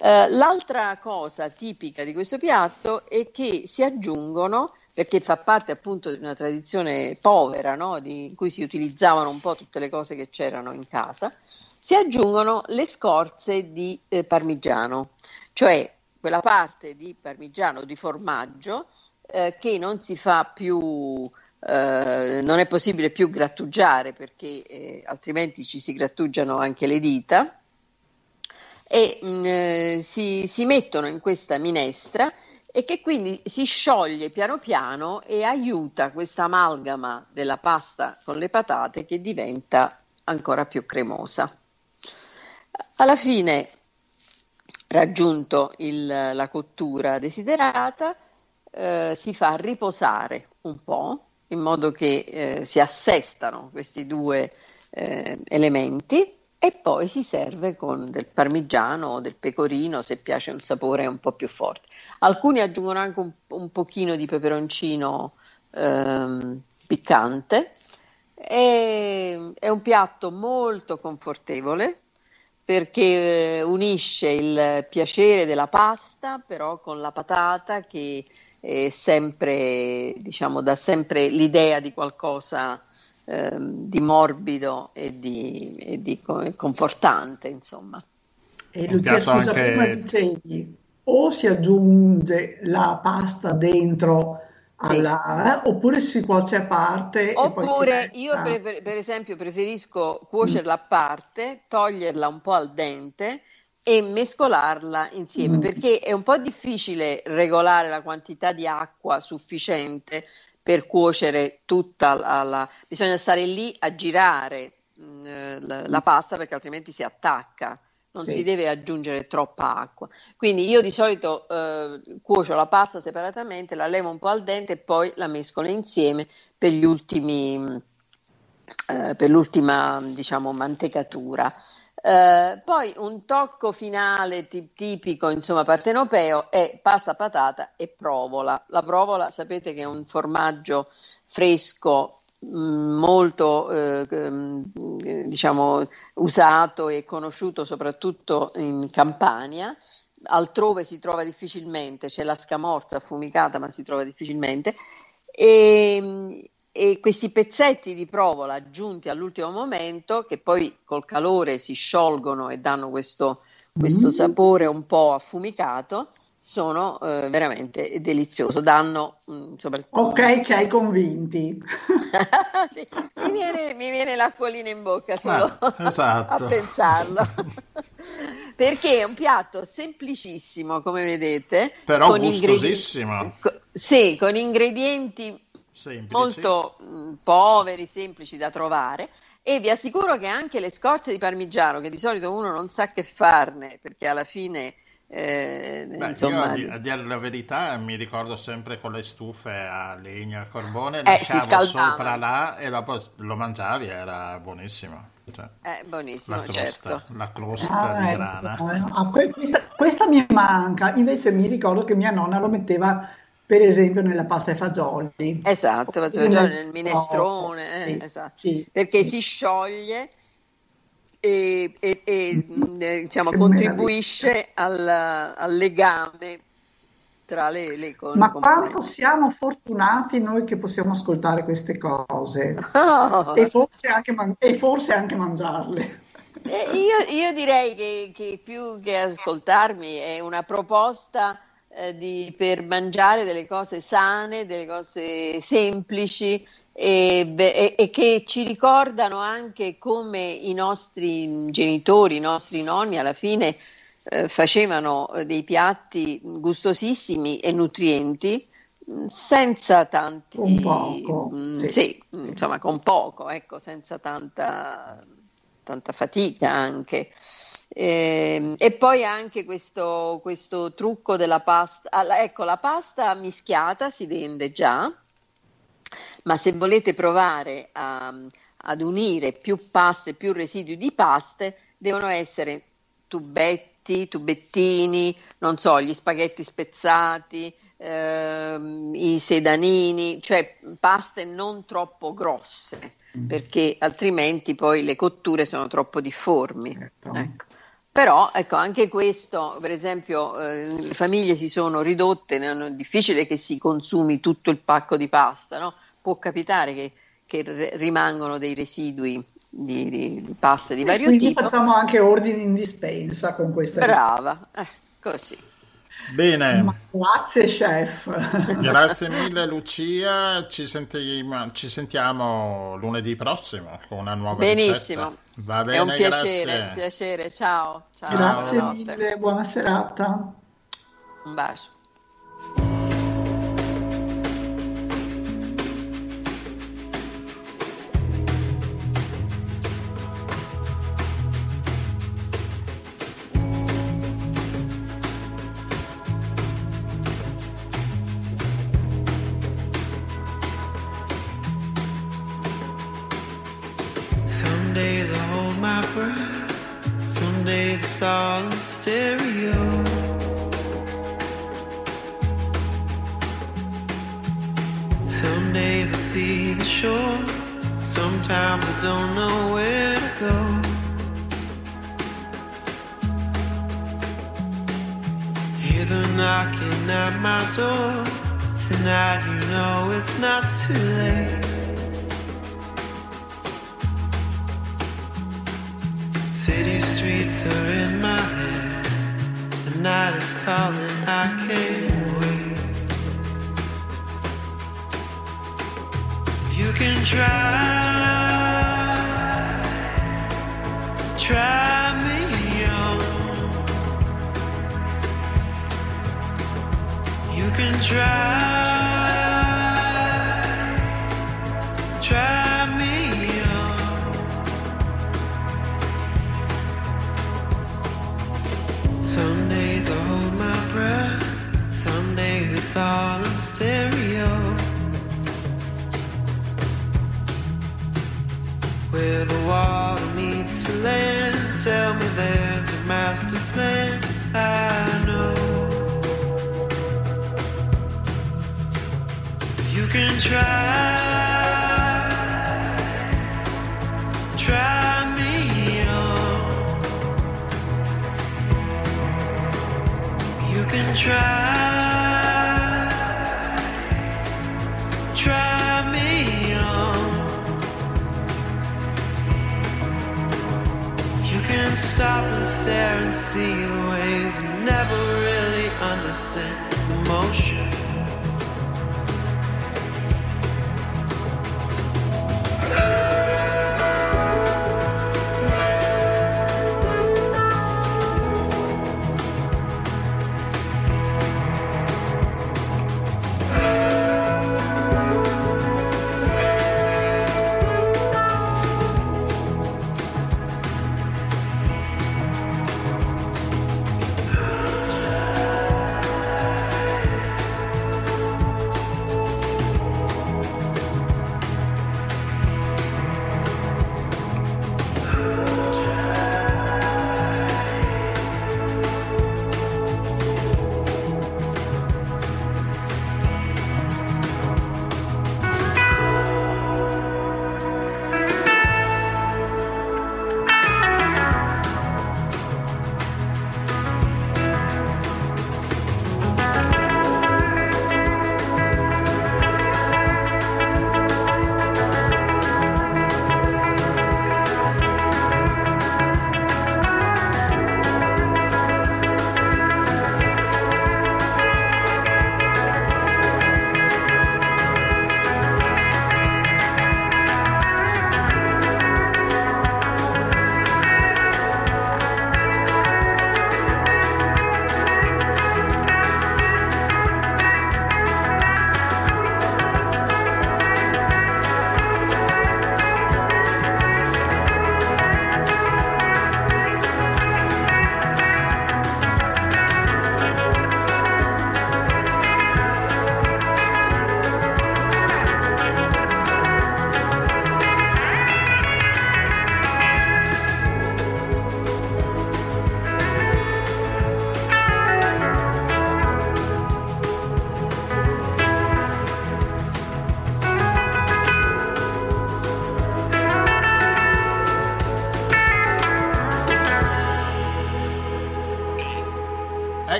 Uh, l'altra cosa tipica di questo piatto è che si aggiungono, perché fa parte appunto di una tradizione povera, no? di, in cui si utilizzavano un po' tutte le cose che c'erano in casa, si aggiungono le scorze di eh, parmigiano, cioè quella parte di parmigiano di formaggio eh, che non si fa più, eh, non è possibile più grattugiare perché eh, altrimenti ci si grattugiano anche le dita e mh, mm, eh, si, si mettono in questa minestra e che quindi si scioglie piano piano e aiuta questa amalgama della pasta con le patate che diventa ancora più cremosa. Alla fine, raggiunto il, la cottura desiderata, eh, si fa riposare un po' in modo che eh, si assestano questi due eh, elementi e poi si serve con del parmigiano o del pecorino se piace un sapore un po' più forte. Alcuni aggiungono anche un, un pochino di peperoncino ehm, piccante. E, è un piatto molto confortevole perché eh, unisce il piacere della pasta però con la patata che sempre, diciamo, dà sempre l'idea di qualcosa eh, di morbido e di, e di confortante, insomma. E Lucia, scusa, anche... prima dicevi o si aggiunge la pasta dentro alla, sì. eh, oppure si cuoce a parte. Oppure io per, per, esempio preferisco cuocerla a parte, toglierla un po' al dente e mescolarla insieme mm. perché è un po' difficile regolare la quantità di acqua sufficiente per cuocere tutta la, la bisogna stare lì a girare mh, mm, la, la, pasta perché altrimenti si attacca non sì. si deve aggiungere troppa acqua. Quindi io di solito eh, cuocio la pasta separatamente, la levo un po' al dente e poi la mescolo insieme per, ultimi, eh, per l'ultima diciamo, mantecatura. Eh, poi un tocco finale t- tipico, insomma, partenopeo è pasta patata e provola. La provola sapete che è un formaggio fresco Mm, molto eh, mm, diciamo usato e conosciuto soprattutto in Campania altrove si trova difficilmente c'è la scamorza affumicata ma si trova difficilmente e, e questi pezzetti di provola aggiunti all'ultimo momento che poi col calore si sciolgono e danno questo, questo mm. sapore un po' affumicato sono eh, veramente delizioso. Danno mm, insomma, ok, ci hai convinti. sì, mi, viene, mi, viene, l'acquolina in bocca solo ah, esatto. a pensarlo. Perché è un piatto semplicissimo, come vedete, però con gustosissimo. Ingredienti, sì, con ingredienti semplici. molto mh, mm, poveri, semplici da trovare. E vi assicuro che anche le scorze di parmigiano, che di solito uno non sa che farne, perché alla fine eh, Beh, insomma... io, a dire la verità, mi ricordo sempre con le stufe a legna, a carbone, eh, lasciavo sopra là e dopo lo mangiavi, era buonissimo. Cioè, eh, buonissimo, la crosta, certo. La crosta ah, di ecco, grana. Ah, questa, questa, mi manca, invece mi ricordo che mia nonna lo metteva per esempio nella pasta ai fagioli. Esatto, fagioli nel minestrone, eh, sì, esatto. sì, perché sì. si scioglie e, e, e mm, eh, diciamo, contribuisce al, al, legame tra le, le cose. Ma quanto siamo fortunati noi che possiamo ascoltare queste cose oh. e, forse anche e, forse anche mangiarle. Eh, io, io, direi che, che, più che ascoltarmi è una proposta eh, di, per mangiare delle cose sane, delle cose semplici, e, e, e, che ci ricordano anche come i nostri genitori, i nostri nonni alla fine eh, facevano eh, dei piatti gustosissimi e nutrienti mm, senza tanti con poco, mh, mm, sì. sì. insomma con poco ecco senza tanta, tanta fatica anche e, ehm, e poi anche questo, questo trucco della pasta ecco la pasta mischiata si vende già ma se volete provare a, ad unire più paste, più residui di paste, devono essere tubetti, tubettini, non so, gli spaghetti spezzati, ehm, i sedanini, cioè paste non troppo grosse, mm. perché altrimenti poi le cotture sono troppo difformi. Certo. Ecco. Però ecco, anche questo, per esempio, eh, le famiglie si sono ridotte, è difficile che si consumi tutto il pacco di pasta, no? può capitare che, che rimangono dei residui di, di, di pasta di vario quindi tipo. facciamo anche ordini in dispensa con questa Brava, eh, così. Bene. Ma grazie chef. Grazie mille Lucia, ci, sentiamo, ci sentiamo lunedì prossimo con una nuova Benissimo. ricetta. Va bene, È un piacere, grazie. un piacere. Ciao. Ciao. Grazie mille, buona serata. Un bacio. It's all in stereo. Some days I see the shore, sometimes I don't know where to go. Hear the knocking at my door. Tonight, you know it's not too late. Streets are in my head, and night is calling, I can't wait. You can try, try me on. You can try. All in stereo. Where the water meets the land, tell me there's a master plan. I know you can try. Try me on. You can try. Stop and stare and see the ways and never really understand emotion.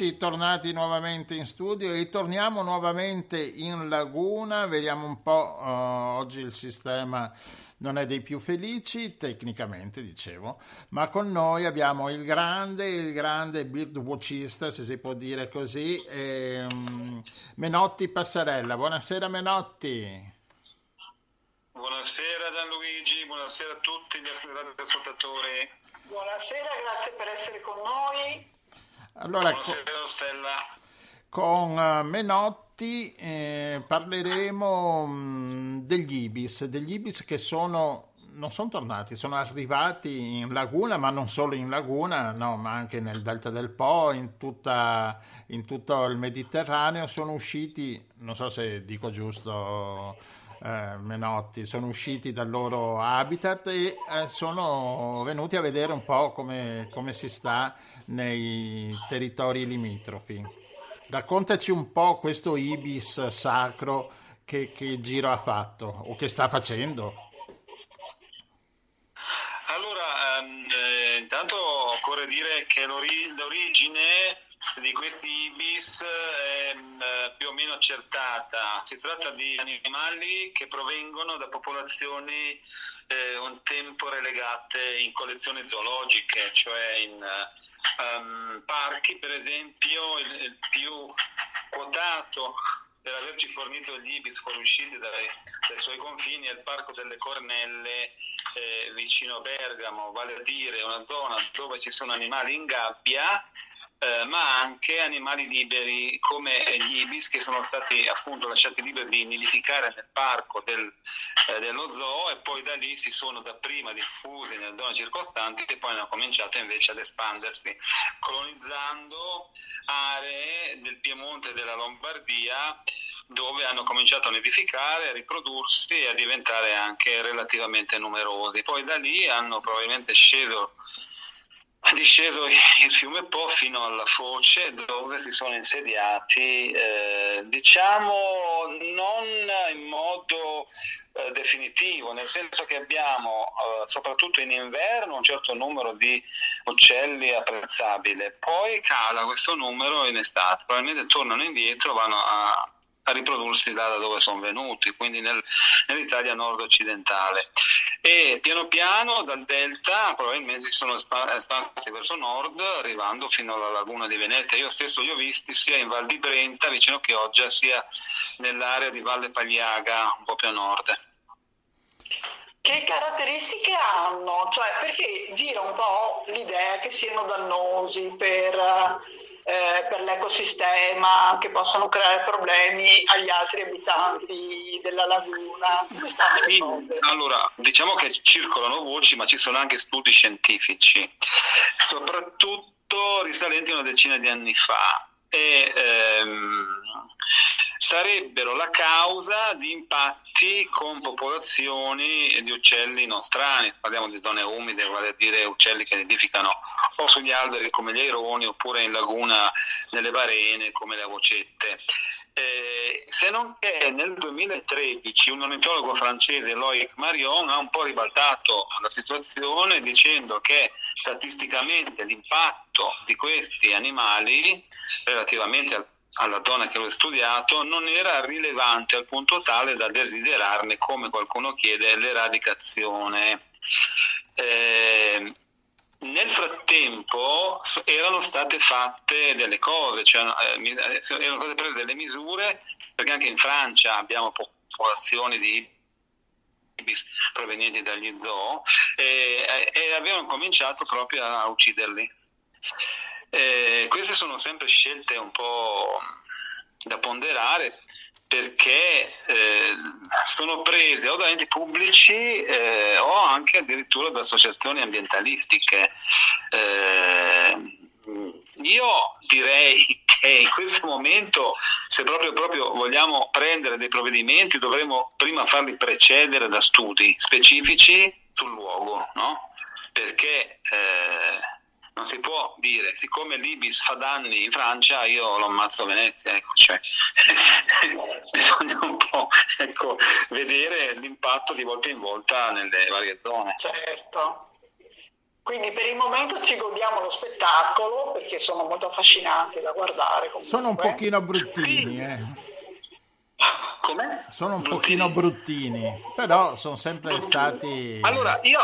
Eccoci tornati nuovamente in studio e torniamo nuovamente in laguna, vediamo un po', uh, oggi il sistema non è dei più felici, tecnicamente dicevo, ma con noi abbiamo il grande, il grande birdwatchista, se si può dire così, e, um, Menotti Passarella. Buonasera Menotti. Buonasera Gianluigi, buonasera a tutti gli ascoltatori. Buonasera, grazie per essere con noi. Allora, con eh, Menotti eh, parleremo mh, mm, degli Ibis, degli Ibis che sono, non sono tornati, sono arrivati in laguna, ma non solo in laguna, no, ma anche nel delta del Po, in, tutta, in tutto il Mediterraneo, sono usciti, non so se dico giusto, eh, Menotti, sono usciti dal loro habitat e eh, sono venuti a vedere un po' come, come si sta nei territori limitrofi. Raccontaci un po' questo ibis sacro che, che giro ha fatto o che sta facendo. Allora, ehm, eh, intanto occorre dire che l'ori- l'origine di questi ibis è eh, più o meno accertata. Si tratta di animali che provengono da popolazioni eh, un tempo relegate in collezioni zoologiche, cioè in um, parchi, per esempio, il, il più quotato per averci fornito gli ibis fuoriusciti dai, dai suoi confini è il Parco delle Cornelle eh, vicino Bergamo, vale a dire una zona dove ci sono animali in gabbia eh, ma anche animali liberi come gli ibis che sono stati appunto lasciati liberi di nidificare nel parco del, eh, dello zoo e poi da lì si sono dapprima diffusi nelle zone circostanti e poi hanno cominciato invece ad espandersi colonizzando aree del Piemonte e della Lombardia dove hanno cominciato a nidificare, a riprodursi e a diventare anche relativamente numerosi. Poi da lì hanno probabilmente sceso è disceso il fiume Po fino alla foce dove si sono insediati, eh, diciamo non in modo eh, definitivo, nel senso che abbiamo eh, soprattutto in inverno un certo numero di uccelli apprezzabile, poi cala questo numero in estate, probabilmente tornano indietro, vanno a a riprodursi da, dove sono venuti, quindi nel, nell'Italia nord-occidentale. E piano piano dal delta probabilmente si sono espansi verso nord, arrivando fino alla laguna di Venezia. Io stesso li ho visti sia in Val di Brenta, vicino Chioggia, sia nell'area di Valle Pagliaga, un po' più a nord. Che caratteristiche hanno? Cioè, perché gira un po' l'idea che siano dannosi per eh, per l'ecosistema, che possono creare problemi agli altri abitanti della laguna. Sì, allora, diciamo che circolano voci, ma ci sono anche studi scientifici, soprattutto risalenti una decina di anni fa. E, ehm, sarebbero la causa di impatti con popolazioni di uccelli non strani, parliamo di zone umide, vale a dire uccelli che nidificano o sugli alberi come gli aironi oppure in laguna nelle barene come le avocette. Eh, se non che nel 2013 un ornitologo francese, Loic Marion, ha un po' ribaltato la situazione dicendo che statisticamente l'impatto di questi animali relativamente al alla donna che ho studiato non era rilevante al punto tale da desiderarne, come qualcuno chiede, l'eradicazione. Eh, nel frattempo erano state fatte delle cose, cioè, eh, eh erano state prese delle misure, perché anche in Francia abbiamo popolazioni di ibis provenienti dagli zoo e, e avevano cominciato proprio a ucciderli. Eh, queste sono sempre scelte un po' da ponderare perché eh, sono prese o da enti pubblici eh, o anche addirittura da associazioni ambientalistiche. Eh, io direi che in questo momento, se proprio, proprio, vogliamo prendere dei provvedimenti, dovremmo prima farli precedere da studi specifici sul luogo, no? perché eh, non si può dire, siccome l'Ibis fa danni in Francia, io lo ammazzo a Venezia, ecco, cioè, bisogna un po' ecco, vedere l'impatto di volta in volta nelle varie zone. Certo. Quindi per il momento ci godiamo lo spettacolo perché sono molto affascinanti da guardare. Comunque. Sono un pochino bruttini, eh. Com'è? Sono un bruttini. pochino bruttini, però sono sempre stati... Allora, io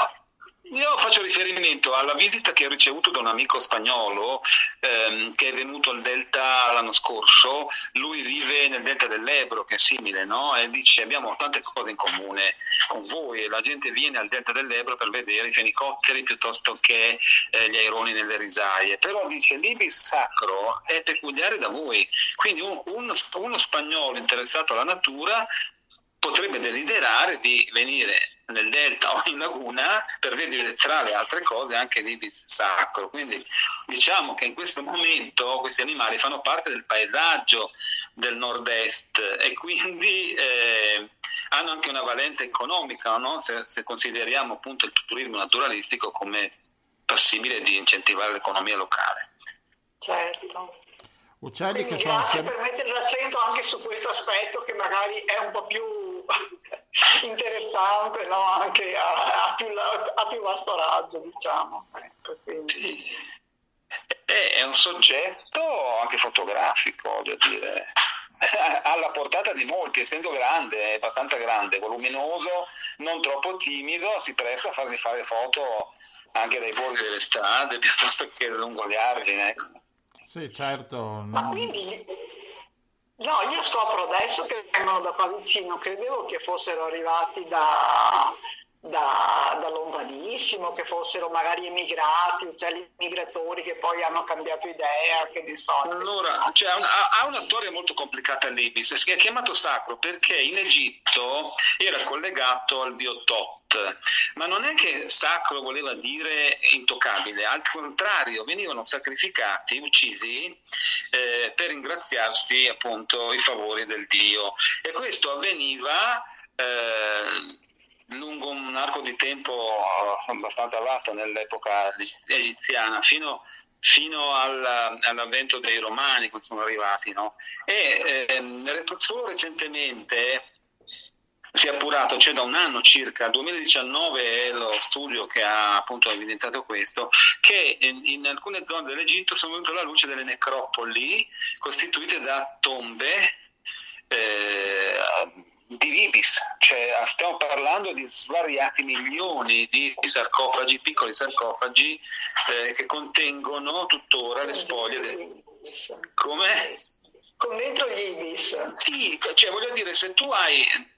io faccio riferimento alla visita che ho ricevuto da un amico spagnolo ehm, che è venuto al Delta l'anno scorso. Lui vive nel Delta dell'Ebro, che è simile, no? E dice: Abbiamo tante cose in comune con voi. La gente viene al Delta dell'Ebro per vedere i fenicotteri piuttosto che eh, gli aironi nelle risaie. Però dice: L'ibis sacro è peculiare da voi. Quindi un, uno, uno spagnolo interessato alla natura potrebbe desiderare di venire nel delta o in laguna per vedere tra le altre cose anche l'ibis sacro. Quindi diciamo che in questo momento questi animali fanno parte del paesaggio del nord-est e quindi eh, hanno anche una valenza economica no? se, se consideriamo appunto il turismo naturalistico come possibile di incentivare l'economia locale. Certo. Uccelli Quindi che sono grazie sempre... per mettere l'accento anche su questo aspetto che magari è un po' più interessante no? anche a, a, più, a, più, vasto raggio, diciamo. Ecco, sì. è un soggetto anche fotografico, voglio dire, alla portata di molti, essendo grande, abbastanza grande, voluminoso, non troppo timido, si presta a farsi fare foto anche dai bordi delle strade piuttosto che lungo gli argini. Ecco. Sì, certo. Non... Ma quindi, no, io scopro adesso che vengono da qua vicino, credevo che fossero arrivati da, da, da, lontanissimo, che fossero magari emigrati, uccelli migratori che poi hanno cambiato idea, che ne so. Allora, cioè, ha una storia molto complicata l'Ibis, è chiamato sacro perché in Egitto era collegato al dio Tot, ma non è che sacro voleva dire intoccabile, al contrario, venivano sacrificati, uccisi eh, per ringraziarsi appunto i favori del dio. E questo avveniva eh, lungo un arco di tempo abbastanza vasto nell'epoca egiziana, fino, fino al, all'avvento dei romani che sono arrivati. No? E eh, solo recentemente si è appurato, cioè da un anno circa, 2019 è lo studio che ha appunto evidenziato questo, che in, in alcune zone dell'Egitto sono venute alla luce delle necropoli costituite da tombe eh, di libis, cioè stiamo parlando di svariati milioni di sarcofagi, piccoli sarcofagi eh, che contengono tuttora le spoglie. De... Come? Con dentro gli ibis. Sì, cioè voglio dire, se tu hai...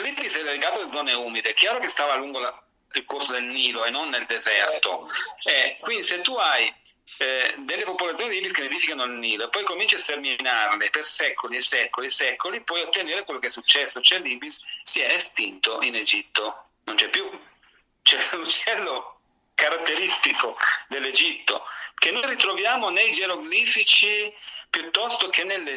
L'ibis è legato alle zone umide, è chiaro che stava lungo la, il corso del Nilo e non nel deserto. Eh, quindi se tu hai eh, delle popolazioni di ibis che nidificano il Nilo poi cominci a sterminarle per secoli e secoli e secoli, puoi ottenere quello che è successo, cioè l'ibis si è estinto in Egitto, non c'è più. C'è l'uccello caratteristico dell'Egitto che noi ritroviamo nei geroglifici piuttosto che nelle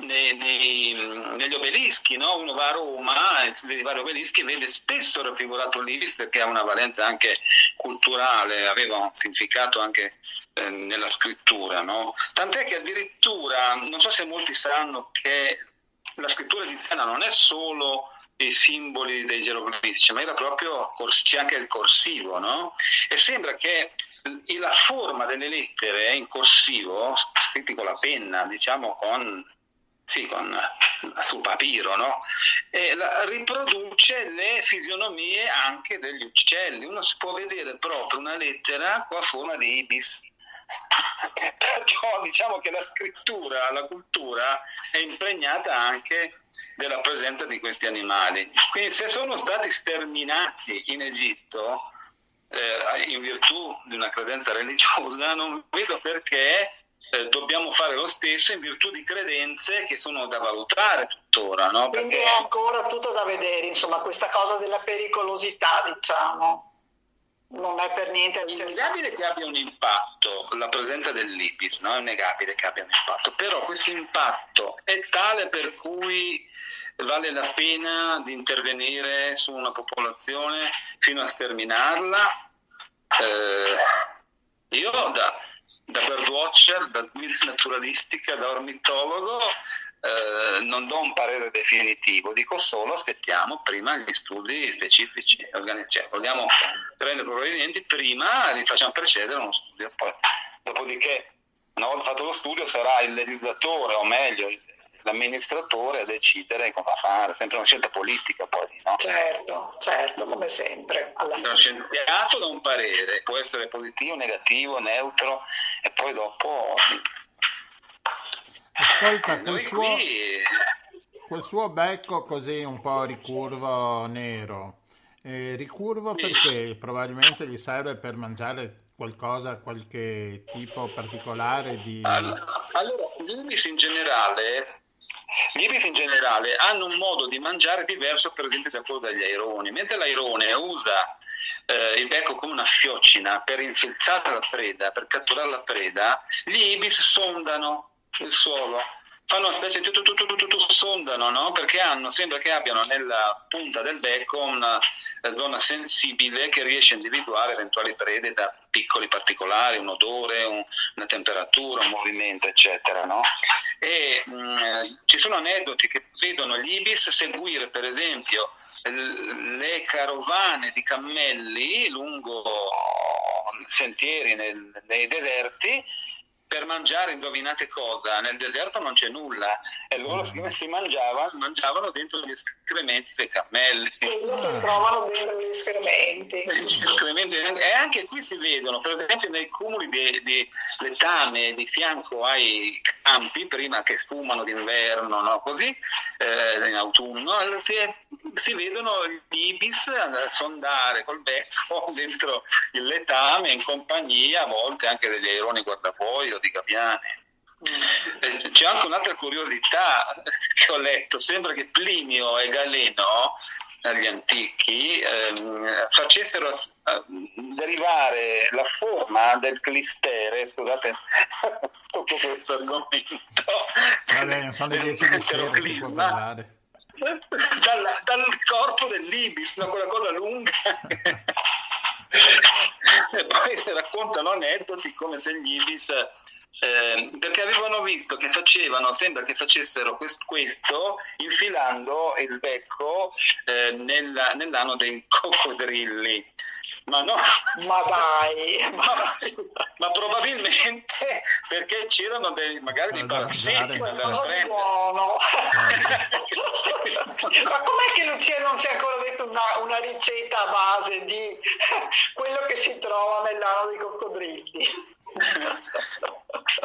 nei, nei, negli obelischi, no? uno va a Roma e vede i vari obelischi vede spesso raffigurato l'Ibis perché ha una valenza anche culturale, aveva un significato anche eh, nella scrittura, no? Tant'è che addirittura, non so se molti sanno che la scrittura egiziana non è solo i simboli dei geroglifici, ma era proprio, c'è anche il corsivo, no? E sembra che la forma delle lettere in corsivo, scritti con la penna, diciamo con sì, con, sul papiro, no? La, riproduce le fisionomie anche degli uccelli. Uno si può vedere proprio una lettera con la forma di ibis. Perciò diciamo che la scrittura, la cultura è impregnata anche della presenza di questi animali. Quindi se sono stati sterminati in Egitto eh, in virtù di una credenza religiosa, non vedo perché eh, dobbiamo fare lo stesso in virtù di credenze che sono da valutare tuttora. No? Quindi Perché... è ancora tutto da vedere, insomma, questa cosa della pericolosità, diciamo non è per niente. È innegabile che abbia un impatto la presenza dell'IPIS, no? è innegabile che abbia un impatto, però questo impatto è tale per cui vale la pena di intervenire su una popolazione fino a sterminarla. Eh, io da, da birdwatcher, da guida naturalistica, da ornitologo eh, non do un parere definitivo, dico solo aspettiamo prima gli studi specifici, cioè, vogliamo prendere provvedimenti prima li facciamo precedere uno studio, poi dopodiché una volta fatto lo studio sarà il legislatore o meglio l'amministratore a decidere cosa fare, sempre una scelta politica poi. No? Certo, certo, come sempre. Uno scienziato da un parere, può essere positivo, negativo, neutro e poi dopo Ascolta, quel suo, quel suo becco così un po' ricurvo nero, eh, ricurvo perché probabilmente gli serve per mangiare qualcosa, qualche tipo particolare di... Allora, gli ibis in generale, gli ibis in generale hanno un modo di mangiare diverso per esempio da quello degli aironi, mentre l'airone usa eh, il becco come una fiocina per infilzare la preda, per catturare la preda, gli ibis sondano il suolo fanno una specie di sondano, no? Perché hanno, sembra che abbiano nella punta del becco una eh, zona sensibile che riesce a individuare eventuali prede da piccoli particolari, un odore, un, una temperatura, un movimento, eccetera, no? E mh, mm, ci sono aneddoti che vedono gli ibis seguire, per esempio, le carovane di cammelli lungo sentieri nel, nei deserti per mangiare, indovinate cosa? Nel deserto non c'è nulla e loro si, si mangiavano, mangiavano dentro gli escrementi dei cammelli. Quello che trovano dentro gli escrementi. E anche qui si vedono, per esempio nei cumuli di, di letame di fianco ai campi, prima che fumano d'inverno, no? così, eh, in autunno, si, si vedono gli ibis sondare col becco dentro il letame in compagnia a volte anche degli aironi guardapoi di Gabbiani. Mm. C'è anche un'altra curiosità che ho letto, sembra che Plinio e Galeno gli antichi ehm, facessero eh, derivare la forma del clistere, scusate, tocco questo argomento. Vabbè, sono le 10 di sera, parlare. Dal, dal corpo dell'ibis, no? quella cosa lunga. e poi raccontano aneddoti come se gli ibis eh, perché avevano visto che facevano, sembra che facessero quest- questo infilando il becco eh, nella, nell'ano dei coccodrilli. Ma no, ma dai, ma, ma, probabilmente perché c'erano dei, magari dei parassiti sprenda. Buono. ma com'è che Lucia non ci ha ancora detto una, una ricetta a base di quello che si trova nell'ano dei coccodrilli?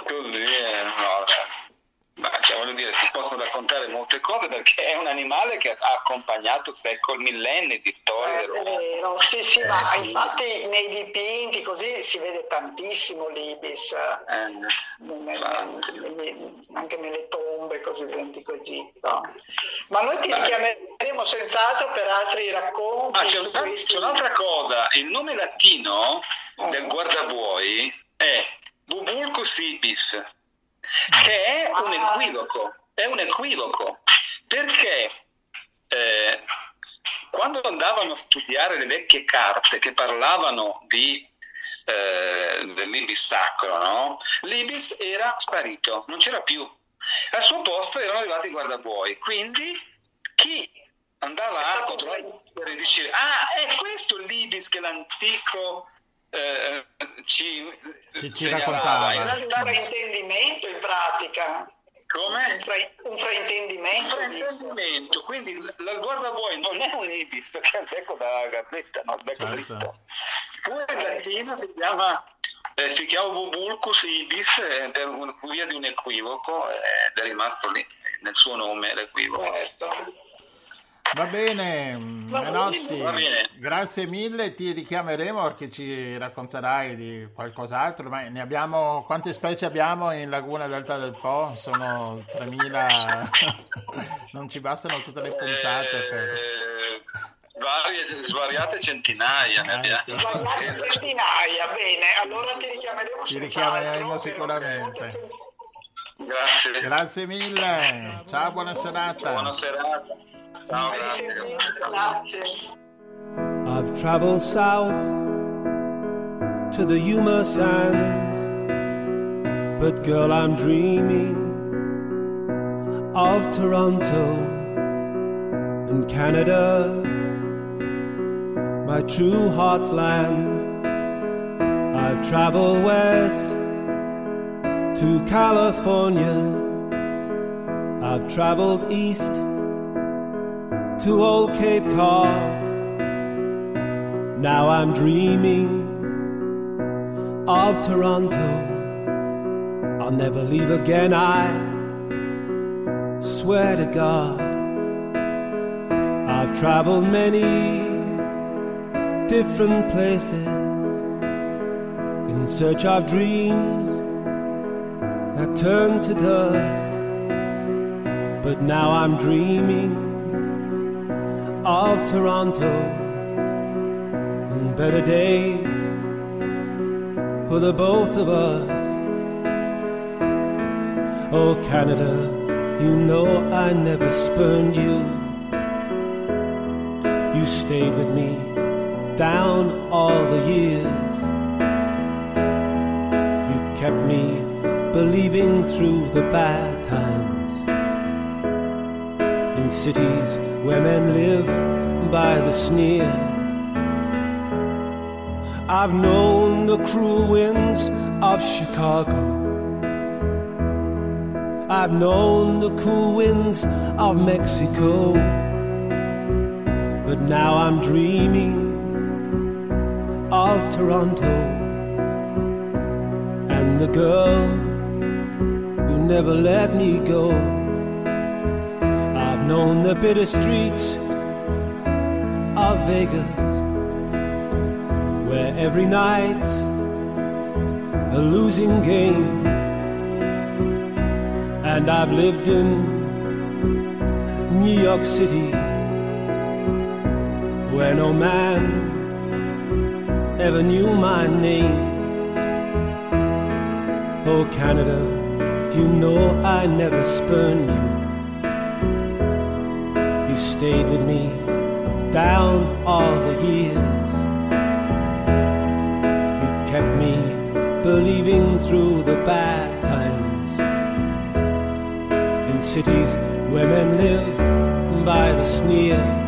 Così, eh, no, ma cioè, voglio dire, si possono raccontare molte cose perché è un animale che ha accompagnato secoli, millenni di storia. Eh, è vero, sì, sì, eh, ma infatti nei dipinti così si vede tantissimo l'ibis, eh, nelle, anche nelle tombe così dell'antico Egitto. Ma noi ti richiameremo senz'altro per altri racconti. Ah, c'è, un, c'è, un'altra cosa, il nome latino del guardabuoi è Bubulcus ibis, che è un ah. equivoco, è un equivoco, perché eh, quando andavano a studiare le vecchie carte che parlavano di eh, dell'ibis sacro, no? l'ibis era sparito, non c'era più. Al suo posto erano arrivati i guardabuoi, quindi chi andava a controllare diceva ah è questo l'ibis che l'antico eh, ci, ci, ci raccontava. Un fraintendimento in pratica. Come? Un, fra- un fraintendimento. Un fraintendimento, quindi la guardabuoi non è un ibis perché è il becco da gazzetta, no, il becco certo. dritto. Pure in latino si chiama eh, si chiama Bubulcus ibis ed è un, via di un equivoco ed è rimasto lì nel suo nome l'equivoco. Certo. Va bene, Menotti, bene. grazie mille, ti richiameremo perché ci racconterai di qualcos'altro, ma ne abbiamo, quante specie abbiamo in Laguna Delta del Po? Sono 3000, non ci bastano tutte le puntate per... Eh, varie, svariate centinaia ne abbiamo. Ecco. Svariate centinaia, bene, allora ti richiameremo Ti richiameremo sicuramente. Grazie. Grazie mille, ciao, buona serata. Buona serata. I've traveled south to the Yuma sands, but girl, I'm dreaming of Toronto and Canada, my true heart's land. I've traveled west to California, I've traveled east to old Cape Cod. Now I'm dreaming of Toronto. I'll never leave again, I swear to God. I've traveled many different places in search of dreams that turn to dust. But now I'm dreaming of Toronto and better days for the both of us. Oh, Canada, you know I never spurned you. You stayed with me down all the years. You kept me believing through the bad times in cities where men live by the sneer. I've known the cruel winds of Chicago I've known the cool winds of Mexico, but now I'm dreaming of Toronto and the girl who never let me go. Known the bitter streets of Vegas, where every night's a losing game. And I've lived in New York City, where no man ever knew my name. Oh, Canada, do you know I never spurned you. You stayed with me down all the years. You kept me believing through the bad times. In cities where men live by the sneer.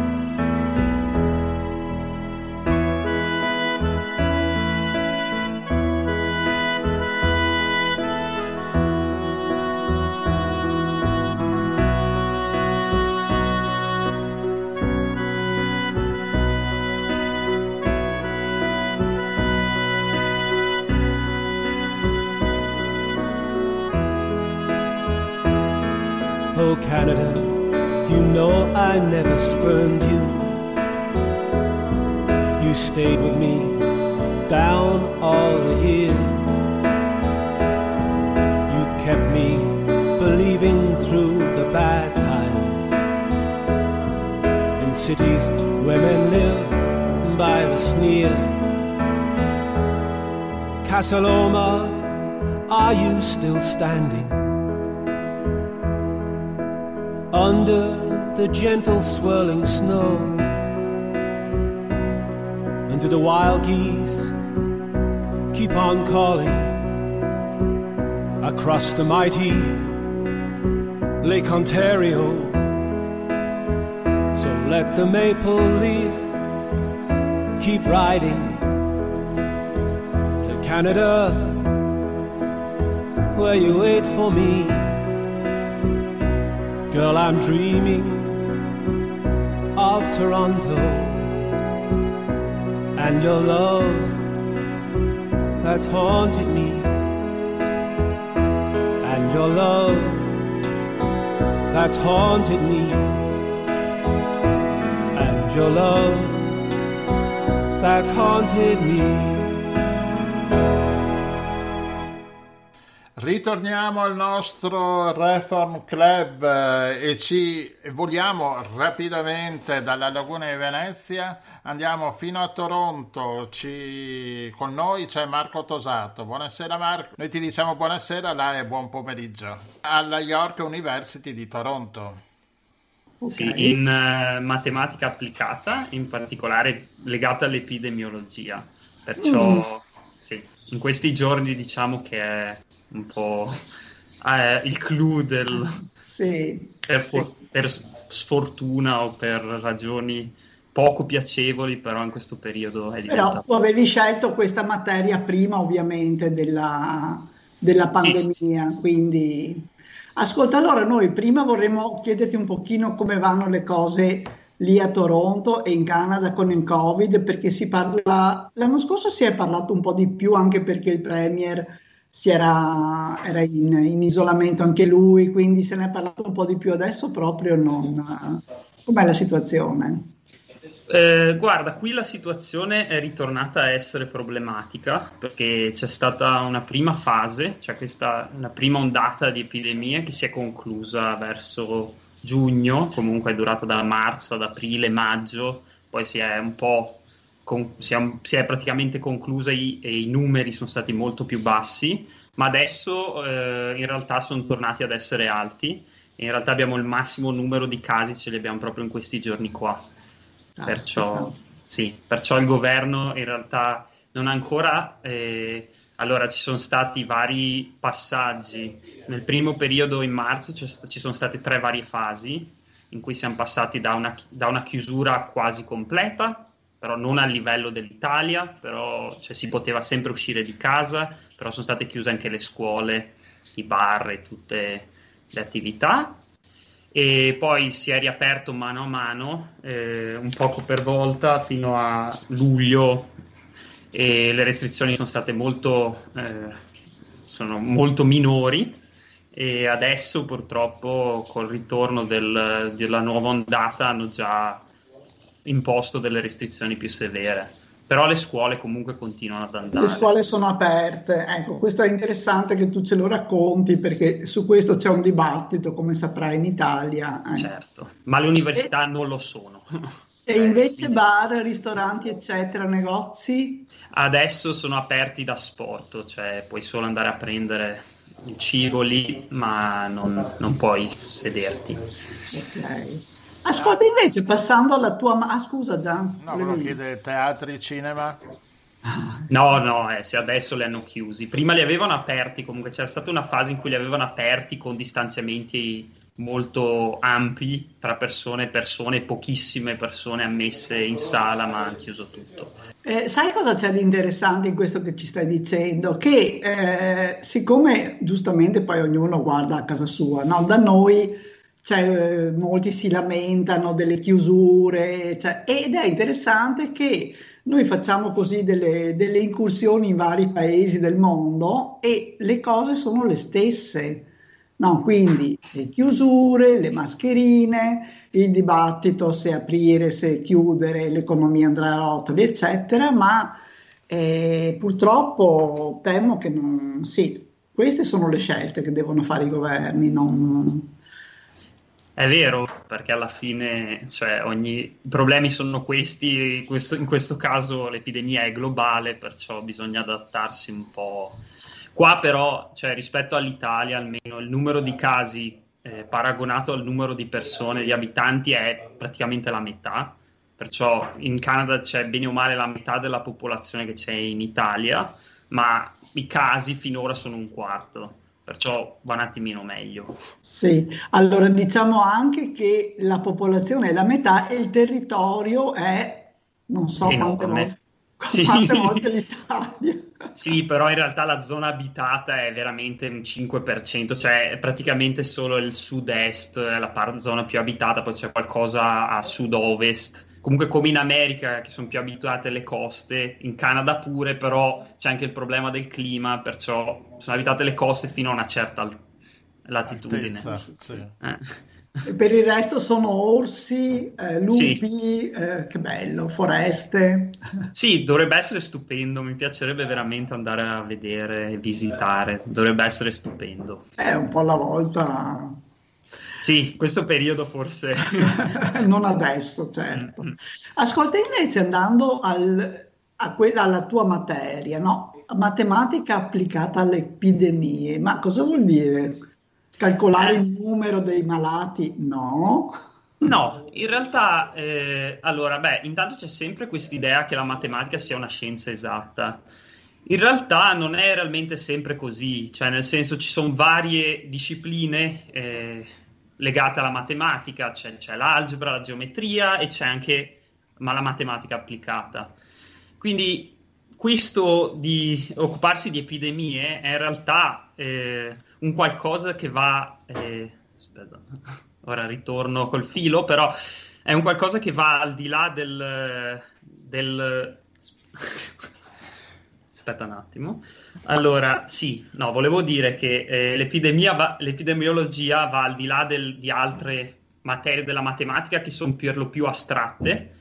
Spurned you. You stayed with me down all the years. You kept me believing through the bad times. In cities where men live by the sneer. Casaloma, are you still standing? under the gentle swirling snow. And do the wild geese keep on calling across the mighty Lake Ontario? So let the maple leaf keep riding to Canada, where you wait for me. Girl, I'm dreaming Toronto. And your love that's haunted me, and your love that's haunted me, and your love that's haunted me. Ritorniamo al nostro Reform Club eh, e ci voliamo rapidamente dalla Laguna di Venezia, andiamo fino a Toronto, ci... con noi c'è Marco Tosato. Buonasera Marco, noi ti diciamo buonasera, là e buon pomeriggio. Alla York University di Toronto. Sì, in uh, matematica applicata, in particolare legata all'epidemiologia. Perciò, Mm. sì, in questi giorni diciamo che è un po' eh, il clou del... Sì, per, for- per sfortuna o per ragioni poco piacevoli, però in questo periodo è Però diventato... tu avevi scelto questa materia prima ovviamente della, della pandemia, quindi ascolta, allora noi prima vorremmo chiederti un pochino come vanno le cose lì a Toronto e in Canada con il Covid, perché si parla, l'anno scorso si è parlato un po' di più anche perché il Premier era, era in, in isolamento anche lui, quindi se ne è parlato un po' di più adesso proprio non... Com'è la situazione? Eh, guarda, qui la situazione è ritornata a essere problematica perché c'è stata una prima fase, cioè questa una prima ondata di epidemia che si è conclusa verso giugno, comunque è durata da marzo ad aprile, maggio, poi si è un po' con- si è, si è praticamente conclusa i- e i numeri sono stati molto più bassi, ma adesso eh, in realtà sono tornati ad essere alti e in realtà abbiamo il massimo numero di casi, ce li abbiamo proprio in questi giorni qua. Perciò, sì, perciò il governo in realtà non ha ancora. eh, allora, ci sono stati vari passaggi. Nel primo periodo, in marzo, ci sono state tre varie fasi in cui siamo passati da una, da una chiusura quasi completa, però non al livello dell'Italia, però cioè, si poteva sempre uscire di casa, però sono state chiuse anche le scuole, i bar e tutte, le attività. E poi si è riaperto mano a mano, eh, un poco per volta fino a luglio e le restrizioni sono state molto, eh, sono molto minori. E adesso purtroppo col ritorno del, della nuova ondata hanno già imposto delle restrizioni più severe però le scuole comunque continuano ad andare. Le scuole sono aperte, ecco, questo è interessante che tu ce lo racconti perché su questo c'è un dibattito, come saprai, in Italia. Eh. Certo, ma le università e, non lo sono. E cioè, invece bar, ristoranti, eccetera, negozi? Adesso sono aperti da sport, cioè puoi solo andare a prendere il cibo lì, ma non, non puoi sederti. Ok. Ascolta invece, passando alla tua... Ah, scusa Gian. No, volevo chiedere teatri, cinema. No, no, eh, se adesso li hanno chiusi. Prima li avevano aperti, comunque c'era stata una fase in cui li avevano aperti con distanziamenti molto ampi tra persone e persone, pochissime persone ammesse in sala, ma hanno chiuso tutto. Eh, sai cosa c'è di interessante in questo che ci stai dicendo? Che eh, siccome giustamente poi ognuno guarda a casa sua, no? da noi cioè, molti si lamentano delle chiusure, cioè, ed è interessante che noi facciamo così delle, delle, incursioni in vari paesi del mondo e le cose sono le stesse. No, quindi le chiusure, le mascherine, il dibattito se aprire, se chiudere, l'economia andrà a rotoli, eccetera, ma eh, purtroppo temo che non... Sì, queste sono le scelte che devono fare i governi, non, è vero, perché alla fine cioè, ogni... i problemi sono questi, questo, in questo caso l'epidemia è globale, perciò bisogna adattarsi un po'. Qua però, cioè, rispetto all'Italia, almeno il numero di casi eh, paragonato al numero di persone, di abitanti, è praticamente la metà. Perciò in Canada c'è bene o male la metà della popolazione che c'è in Italia, ma i casi finora sono un quarto perciò va un attimino meglio. Sì, allora diciamo anche che la popolazione è la metà e il territorio è non so quante volte. Sì. Quante volte l'Italia. Sì, però in realtà la zona abitata è veramente un 5%, cioè è praticamente solo il sud-est, la par- zona più abitata, poi c'è qualcosa a sud-ovest comunque come in America che sono più abituate alle coste, in Canada pure, però c'è anche il problema del clima, perciò sono abitate le coste fino a una certa latitudine. Altezza, sì. eh. Per il resto sono orsi, eh, lupi, sì. eh, che bello, foreste. Sì, dovrebbe essere stupendo, mi piacerebbe veramente andare a vedere, visitare, dovrebbe essere stupendo. È un po' alla volta sì, questo periodo forse. non adesso, certo. Mm-hmm. Ascolta, invece andando al, a quella, alla tua materia, no? matematica applicata alle epidemie, ma cosa vuol dire? Calcolare eh. il numero dei malati? No. No, in realtà, eh, allora, beh, intanto c'è sempre questa idea che la matematica sia una scienza esatta. In realtà non è realmente sempre così, cioè nel senso ci sono varie discipline, eh, legate alla matematica, c'è, c'è l'algebra, la geometria e c'è anche ma la matematica applicata. Quindi questo di occuparsi di epidemie è in realtà eh, un qualcosa che va... Eh, aspetta, ora ritorno col filo, però è un qualcosa che va al di là del... del aspetta un attimo. Allora, sì, no, volevo dire che eh, l'epidemia va, l'epidemiologia va al di là del, di altre materie della matematica che sono per lo più astratte.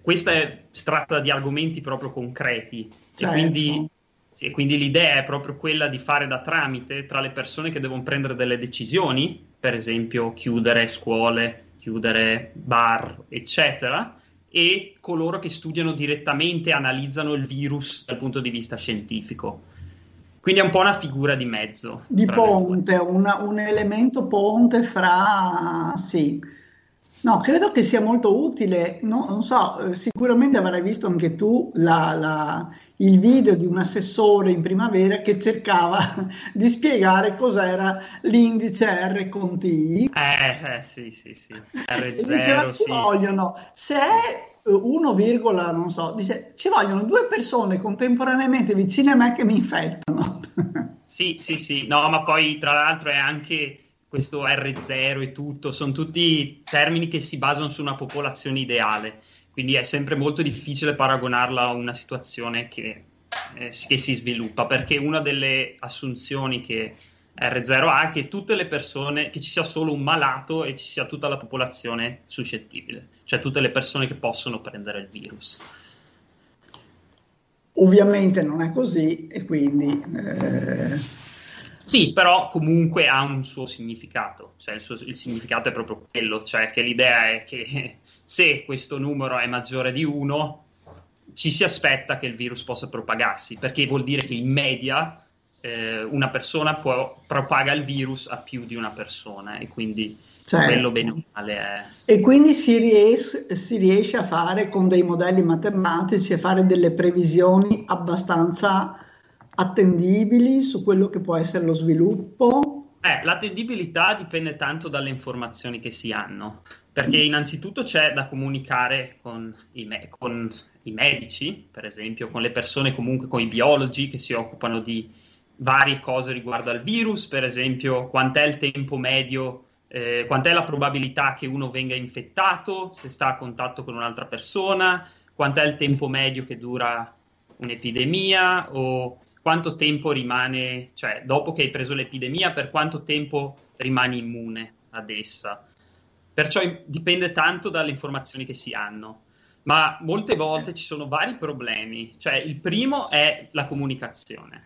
Questa è tratta di argomenti proprio concreti certo. e, quindi, sì, quindi l'idea è proprio quella di fare da tramite tra le persone che devono prendere delle decisioni, per esempio chiudere scuole, chiudere bar, eccetera, e coloro che studiano direttamente analizzano il virus dal punto di vista scientifico. Quindi è un po' una figura di mezzo. Di ponte, una, un elemento ponte fra... sì. No, credo che sia molto utile, no, non so, sicuramente avrai visto anche tu la, la, il video di un assessore in primavera che cercava di spiegare cos'era l'indice R con T. Eh, eh sì, sì, sì. R0, diceva, sì. Ci vogliono, se è 1, non so, dice ci vogliono due persone contemporaneamente vicine a me che mi infettano. sì, sì, sì, no, ma poi tra l'altro è anche questo R0 e tutto, sono tutti termini che si basano su una popolazione ideale, quindi è sempre molto difficile paragonarla a una situazione che, eh, che si sviluppa, perché una delle assunzioni che R0 ha è che tutte le persone, che ci sia solo un malato e ci sia tutta la popolazione suscettibile, cioè tutte le persone che possono prendere il virus. Ovviamente non è così e quindi... Eh... Sì, però comunque ha un suo significato, cioè il, suo, il, significato è proprio quello, cioè che l'idea è che se questo numero è maggiore di 1 ci si aspetta che il virus possa propagarsi, perché vuol dire che in media eh, una persona può, propaga il virus a più di una persona e quindi certo. quello bene o male è... E quindi si riesce, si riesce a fare con dei modelli matematici, a fare delle previsioni abbastanza attendibili su quello che può essere lo sviluppo? Eh, l'attendibilità dipende tanto dalle informazioni che si hanno, perché innanzitutto c'è da comunicare con i, me- con i medici, per esempio, con le persone comunque, con i biologi che si occupano di varie cose riguardo al virus, per esempio quant'è il tempo medio, eh, quant'è la probabilità che uno venga infettato se sta a contatto con un'altra persona, quant'è il tempo medio che dura un'epidemia o quanto tempo rimane, cioè dopo che hai preso l'epidemia, per quanto tempo rimani immune ad essa. Perciò dipende tanto dalle informazioni che si hanno. Ma molte volte ci sono vari problemi. Cioè, il primo è la comunicazione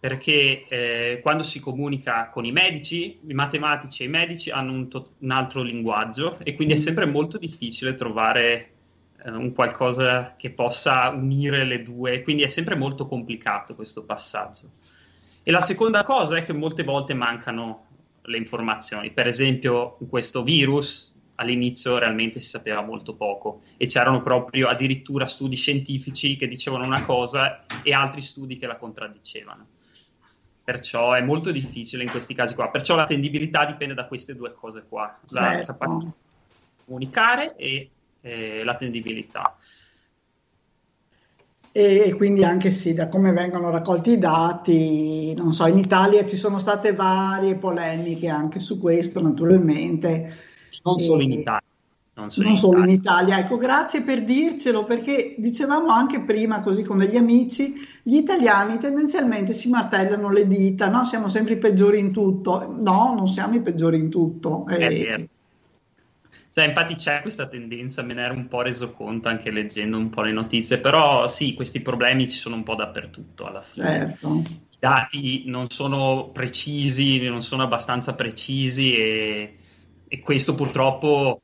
perché eh, quando si comunica con i medici, i matematici e i medici hanno un, to- un altro linguaggio e quindi è sempre molto difficile trovare eh, un qualcosa che possa unire le due, quindi è sempre molto complicato questo passaggio. E la seconda cosa è che molte volte mancano le informazioni. Per esempio, questo virus all'inizio realmente si sapeva molto poco e c'erano proprio addirittura studi scientifici che dicevano una cosa e altri studi che la contraddicevano. Perciò è molto difficile in questi casi qua. Perciò l'attendibilità dipende da queste due cose qua, la certo. capacità di comunicare e eh, l'attendibilità. E quindi anche sì, da come vengono raccolti i dati, non so, in Italia ci sono state varie polemiche anche su questo, naturalmente. Non solo in Italia. Non solo, non in, solo Italia. in, Italia. Ecco, grazie per dircelo, perché dicevamo anche prima, così con degli amici, gli italiani tendenzialmente si martellano le dita, no? Siamo sempre i peggiori in tutto. No, non siamo i peggiori in tutto. È eh, vero. Sai, infatti c'è questa tendenza, me ne ero un po' reso conto anche leggendo un po' le notizie, però sì, questi problemi ci sono un po' dappertutto alla fine. Certo. I dati non sono precisi, non sono abbastanza precisi e, e questo purtroppo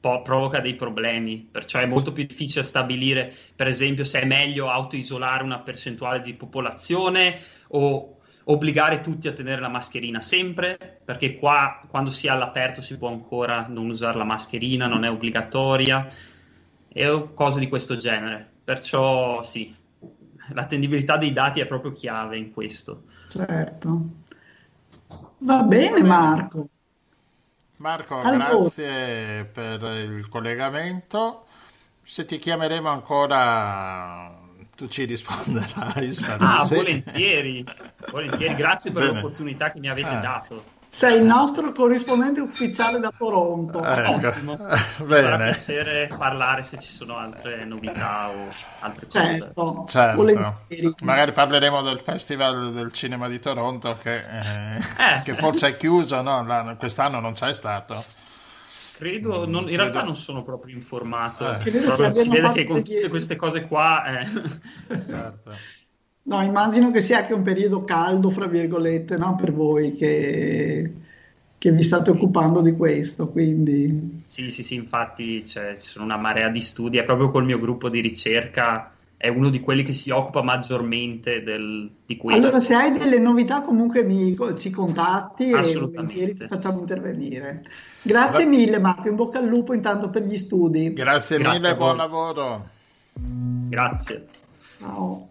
po- provoca dei problemi, perciò è molto più difficile stabilire, per esempio, se è meglio autoisolare una percentuale di popolazione o obbligare tutti a tenere la mascherina sempre, perché qua quando si è all'aperto si può ancora non usare la mascherina, non è obbligatoria, e cose di questo genere. Perciò sì, l'attendibilità dei dati è proprio chiave in questo. Certo. Va bene Marco. Marco, allora. grazie per il collegamento. Se ti chiameremo ancora, tu ci risponderai. Ah, volentieri, volentieri. Grazie per Bene. l'opportunità che mi avete eh. dato. Sei il nostro corrispondente ufficiale da Toronto. Ecco. Ottimo. Bene. Farà piacere parlare se ci sono altre novità o altre certo, cose. Certo. Magari parleremo del Festival del Cinema di Toronto che, eh, eh. che forse è chiuso, no? quest'anno non c'è stato. Credo, non, in Credo... realtà non sono proprio informato. Eh. Si vede che con tutte queste cose qua... Eh. Certo. No, immagino che sia anche un periodo caldo, fra virgolette, no? per voi che, che, vi state occupando di questo. Quindi... Sì, sì, sì, infatti cioè, ci sono una marea di studi, è proprio col mio gruppo di ricerca, è uno di quelli che si occupa maggiormente del, di questo. Allora, se hai delle novità comunque mi, ci contatti e ti facciamo intervenire. Grazie Va... mille Marco, in bocca al lupo intanto per gli studi. Grazie, Grazie mille, buon lavoro. Grazie. Ciao.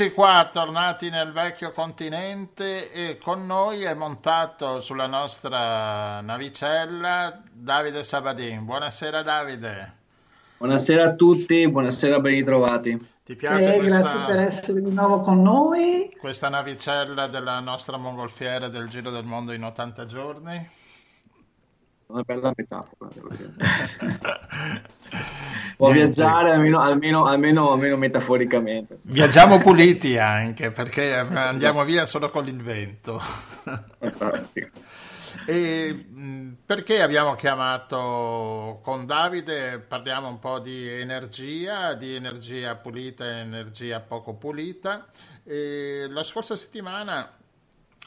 Eccoci qua, tornati nel vecchio continente e con noi è montato sulla nostra navicella Davide Sabadin. Buonasera Davide. Buonasera a tutti, buonasera, ben ritrovati. Ti piace Eh, questa, grazie per essere di nuovo con noi. questa navicella della nostra mongolfiera del Giro del Mondo in 80 giorni? Una bella metafora. Può viaggiare almeno, almeno, almeno, almeno metaforicamente. Viaggiamo puliti anche perché andiamo via solo con l'invento. Fantastico. E mh, perché abbiamo chiamato con Davide? Parliamo un po' di energia, di energia pulita e energia poco pulita. E la scorsa settimana,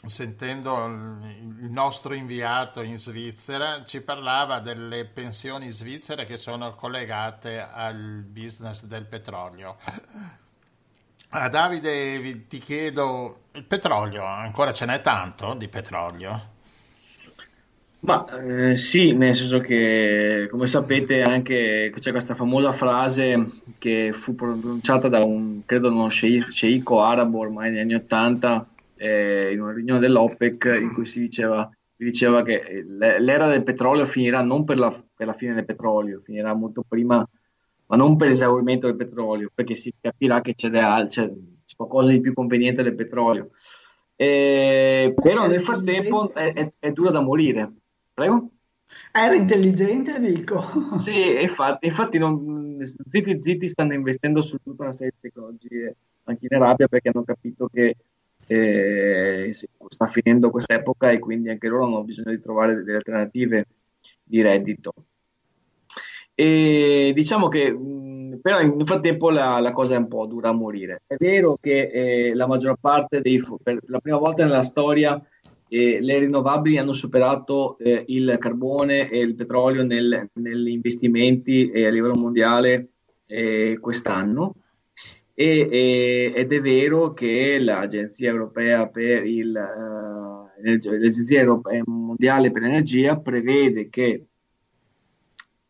sentendo il nostro inviato in Svizzera, ci parlava delle pensioni svizzere che sono collegate al business del petrolio. A Davide vi- ti chiedo, il petrolio, ancora ce n'è tanto di petrolio? Ma eh, sì, nel senso che, come sapete, anche c'è questa famosa frase che fu pronunciata da un, credo, uno scei- sceicco arabo ormai negli anni Ottanta, eh, in una riunione dell'OPEC, in cui si diceva, si diceva che l'e- l'era del petrolio finirà non per la, per la fine del petrolio, finirà molto prima, ma non per l'esaurimento del petrolio, perché si capirà che c'è, c'è- c'è qualcosa di più conveniente del petrolio. Eh, però nel frattempo è, è- è dura da morire. Prego? Era intelligente, dico. Sì, infatti, infatti non, zitti zitti stanno investendo su tutta una serie di tecnologie anche in Arabia perché hanno capito che eh, sta finendo quest'epoca e quindi anche loro hanno bisogno di trovare delle alternative di reddito. E diciamo che però nel frattempo la, la cosa è un po' dura a morire. È vero che eh, la maggior parte dei, per la prima volta nella storia eh, le rinnovabili hanno superato eh, il carbone e il petrolio nel- negli investimenti eh, a livello mondiale eh, quest'anno. E- e- ed è vero che l'Agenzia Europea per il, eh, l'Agenzia Europea Mondiale per l'Energia prevede che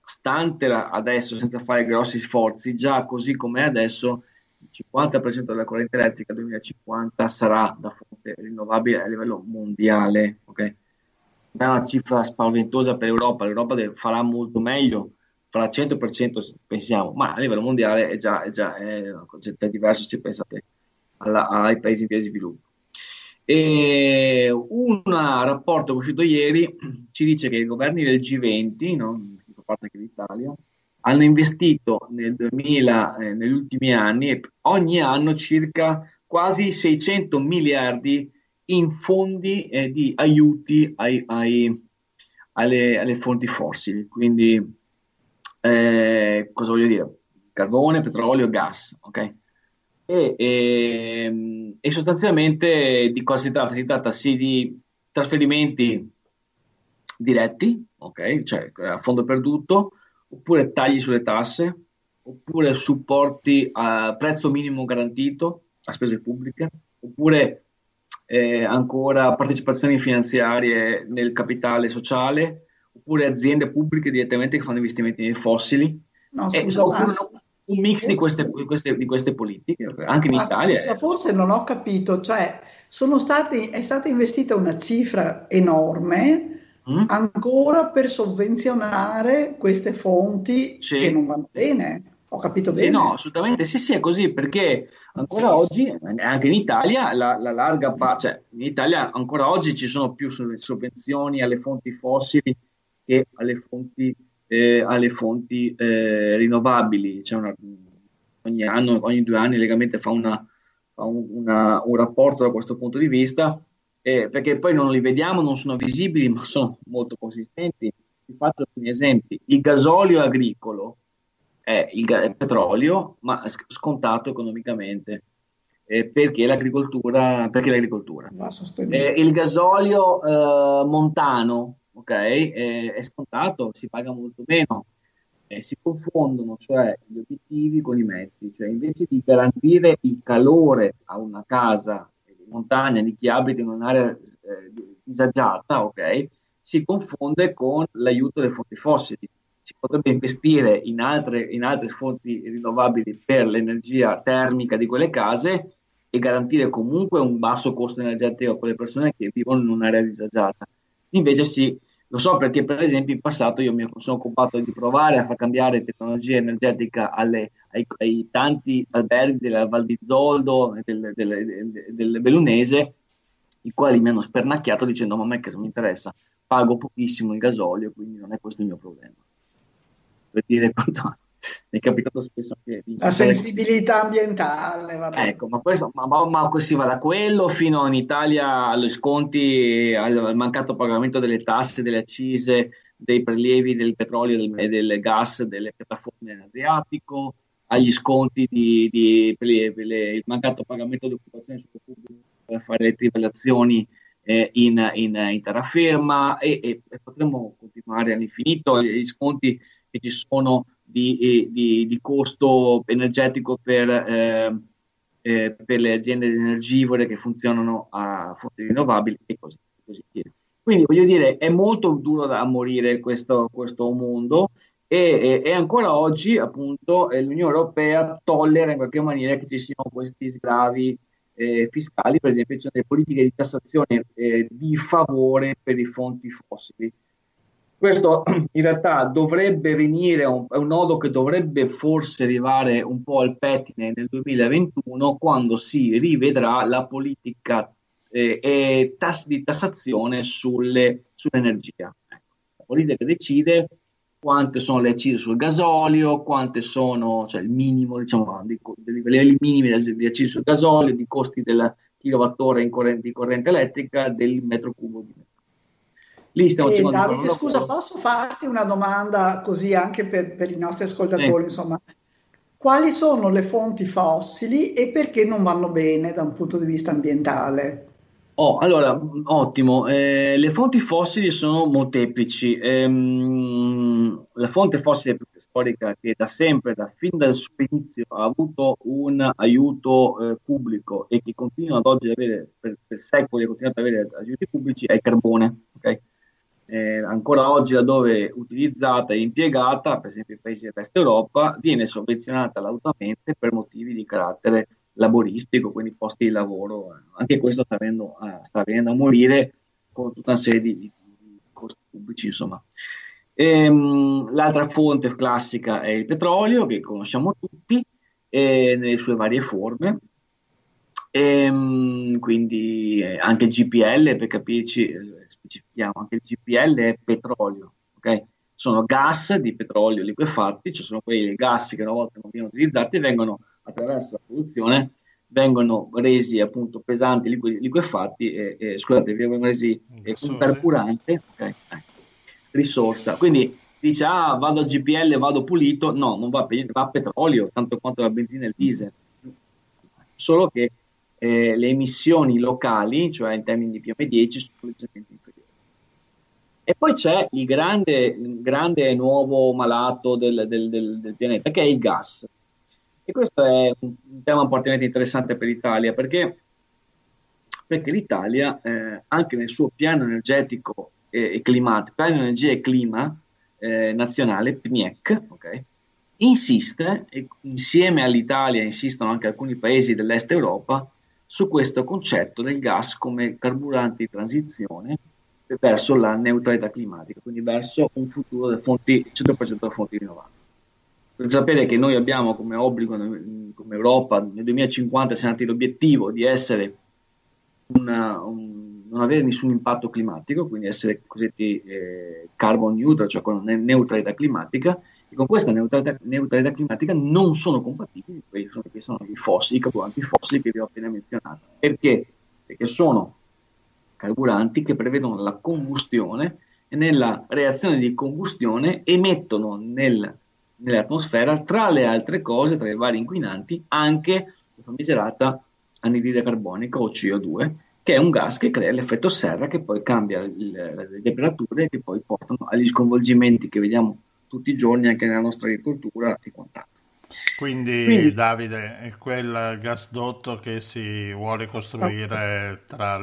stante la- adesso, senza fare grossi sforzi, già così come adesso, il 50% della corrente elettrica nel 2050 sarà da fonte rinnovabile a livello mondiale. ok? È una cifra spaventosa per l'Europa, l'Europa farà molto meglio, farà 100% se pensiamo, ma a livello mondiale è già, è già è un concetto diverso se pensate alla- ai paesi in via di sviluppo. E un rapporto uscito ieri ci dice che i governi del G20, no, fa parte anche l'Italia, hanno investito nel 2000, eh, negli ultimi anni ogni anno circa quasi 600 miliardi in fondi eh, di aiuti ai- ai- alle, alle fonti fossili. Quindi, eh, cosa voglio dire? Carbone, petrolio, gas, ok? E, e- e sostanzialmente di cosa si tratta? Si tratta sì di trasferimenti diretti, ok? Cioè a fondo perduto, oppure tagli sulle tasse, oppure supporti a prezzo minimo garantito a spese pubbliche, oppure eh, ancora partecipazioni finanziarie nel capitale sociale, oppure aziende pubbliche direttamente che fanno investimenti nei fossili. No, Eh, scusa, oppure ma- no, un mix di queste, di queste- di queste politiche, anche in Ma Italia. scusa, forse non ho capito, cioè sono stati, è stata investita una cifra enorme Mm? ancora per sovvenzionare queste fonti Sì. che non vanno bene. Ho capito Sì, bene? no, assolutamente sì, sì, è così, perché ancora oggi, anche in Italia, la, la larga parte, cioè in Italia ancora oggi ci sono più sov- sovvenzioni alle fonti fossili che alle fonti, eh, alle fonti eh, rinnovabili. C'è una- ogni anno, ogni due anni, Legamente fa, una- fa un, una- un rapporto da questo punto di vista, eh, perché poi non li vediamo, non sono visibili, ma sono molto consistenti. Vi faccio alcuni esempi. Il gasolio agricolo è il, ga- il petrolio, ma scontato economicamente. Eh, perché l'agricoltura? Perché l'agricoltura? Eh, il gasolio eh, montano, ok, eh, è scontato, si paga molto meno. Eh, si confondono cioè gli obiettivi con i mezzi, cioè invece di garantire il calore a una casa di montagna di chi abita in un'area eh, disagiata, ok, si confonde con l'aiuto delle fonti fossili. Si potrebbe investire in altre, in altre fonti rinnovabili per l'energia termica di quelle case e garantire comunque un basso costo energetico per le persone che vivono in un'area disagiata. Invece sì, lo so perché per esempio in passato io mi sono occupato di provare a far cambiare tecnologia energetica alle, ai, ai, tanti alberghi della Val di Zoldo e del, del, del, Bellunese, i quali mi hanno spernacchiato dicendo ma a me che mi interessa, pago pochissimo il gasolio, quindi non è questo il mio problema. Per dire quanto, mi è capitato spesso che... La sensibilità ambientale, vabbè. Ecco, ma, questo, ma, ma, si va da quello fino in Italia agli sconti, al, al, mancato pagamento delle tasse, delle accise, dei prelievi del petrolio del, e del gas delle piattaforme Adriatico, agli sconti di, di per le, per le, il mancato pagamento di occupazione sul pubblico per fare le trivellazioni eh, in, in, in, terraferma e, e potremmo continuare all'infinito, gli sconti che ci sono di, di, di costo energetico per, eh, eh, per, le aziende energivore che funzionano a fonti rinnovabili e così, così via. Quindi voglio dire, è molto duro da morire questo, questo mondo e, e, e, ancora oggi appunto eh, l'Unione Europea tollera in qualche maniera che ci siano questi sgravi eh, fiscali, per esempio ci sono delle politiche di tassazione eh, di favore per i fonti fossili. Questo in realtà dovrebbe venire, un, è un nodo che dovrebbe forse arrivare un po' al pettine nel 2021 quando si rivedrà la politica eh, e tass- di tassazione sulle, sull'energia. Ecco, la politica che decide quante sono le accise sul gasolio, quante sono, cioè il minimo, diciamo, dei, dei livelli minimi di accise sul gasolio, di costi del kilowattora in corrente, di corrente elettrica, del metro cubo di metro. Lì stiamo eh, Davide, scusa, posso farti una domanda così anche per, per i nostri ascoltatori, eh. insomma. Quali sono le fonti fossili e perché non vanno bene da un punto di vista ambientale? Oh, allora, ottimo. Eh, le fonti fossili sono molteplici. Ehm, la fonte fossile storica che da sempre, da fin dal suo inizio, ha avuto un aiuto eh, pubblico e che continua ad oggi ad avere, per, per secoli, ha continuato ad avere aiuti pubblici, è il carbone. Okay? Eh, ancora oggi laddove utilizzata e impiegata, per esempio nei paesi dell'Est Europa, viene sovvenzionata lautamente per motivi di carattere laboristico, quindi posti di lavoro. Anche questo sta venendo a, sta venendo a morire con tutta una serie di, di costi pubblici, insomma. Ehm, l'altra fonte classica è il petrolio, che conosciamo tutti, eh, nelle sue varie forme. Ehm, quindi eh, anche GPL, per capirci, specifichiamo, anche il GPL è petrolio, ok? Sono gas di petrolio liquefatti, cioè sono quei gas che una volta non vengono utilizzati vengono attraverso la produzione vengono resi appunto pesanti, lique, liquefatti e, e scusate, vengono resi eh, un carburante, okay, eh, risorsa. Quindi dice ah vado a GPL, vado pulito, no, non va, va a petrolio, tanto quanto la benzina e il diesel. Solo che eh, le emissioni locali, cioè in termini di PM10, sono leggermente. E poi c'è il grande, grande nuovo malato del, del, del, del, pianeta, che è il gas. E questo è un, tema particolarmente interessante per l'Italia, perché, perché l'Italia, eh, anche nel suo piano energetico e, e climatico, piano energia e clima eh, nazionale, PNIEC, okay, insiste, e insieme all'Italia insistono anche alcuni paesi dell'est Europa, su questo concetto del gas come carburante di transizione verso la neutralità climatica, quindi verso un futuro delle fonti 100% da fonti rinnovabili. Per sapere che noi abbiamo come obbligo come Europa nel 2050 siamo nati l'obiettivo di essere una, un, non avere nessun impatto climatico, quindi essere cosiddetti eh, carbon neutral, cioè con neutralità climatica, e con questa neutralità, neutralità climatica non sono compatibili quelli che sono i fossili, i carburanti fossili che vi ho appena menzionato. Perché? Perché sono carburanti che prevedono la combustione e nella reazione di combustione emettono nel, nell'atmosfera, tra le altre cose, tra i vari inquinanti, anche la famigerata anidride carbonica o CO2, che è un gas che crea l'effetto serra che poi cambia il, le temperature e che poi portano agli sconvolgimenti che vediamo tutti i giorni anche nella nostra agricoltura e quant'altro. Quindi, Quindi, Davide, è quel gasdotto che si vuole costruire la,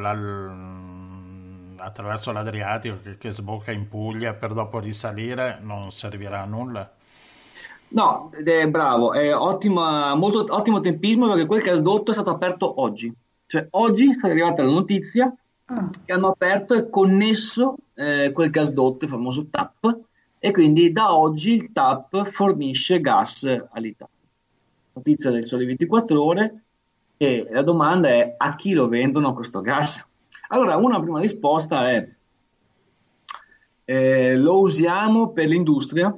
attraverso l'Adriatico che, che, sbocca in Puglia per dopo risalire non servirà a nulla? No, è bravo, è ottima, molto, ottimo tempismo perché quel gasdotto è stato aperto oggi. Cioè oggi è arrivata la notizia ah. che hanno aperto e connesso eh, quel gasdotto, il famoso TAP, e quindi da oggi il TAP fornisce gas all'Italia. Notizia del Sole 24 Ore e la domanda è a chi lo vendono questo gas? Allora, una prima risposta è eh, lo usiamo per l'industria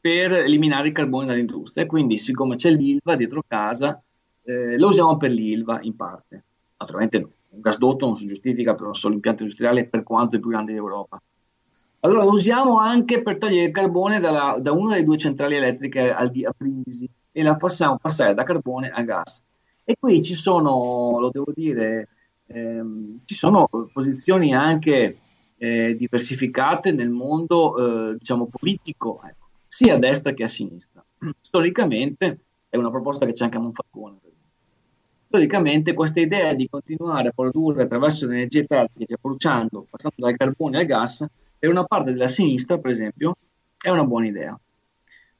per eliminare il carbone dall'industria. Quindi, siccome c'è l'ILVA dietro casa, eh, lo usiamo per l'ILVA in parte. Naturalmente un gasdotto non si giustifica per un solo impianto industriale per quanto è più grande d'Europa. Allora lo usiamo anche per togliere il carbone dalla, da una delle due centrali elettriche a, a Brindisi e la facciamo passare da carbone a gas. E qui ci sono, lo devo dire, ehm, ci sono posizioni anche eh, diversificate nel mondo eh, diciamo politico. Ecco sia a destra che a sinistra. Storicamente è una proposta che c'è anche a Monfalcone. Storicamente questa idea di continuare a produrre attraverso l'energia termica, cioè bruciando, passando dal carbone al gas, per una parte della sinistra, per esempio, è una buona idea.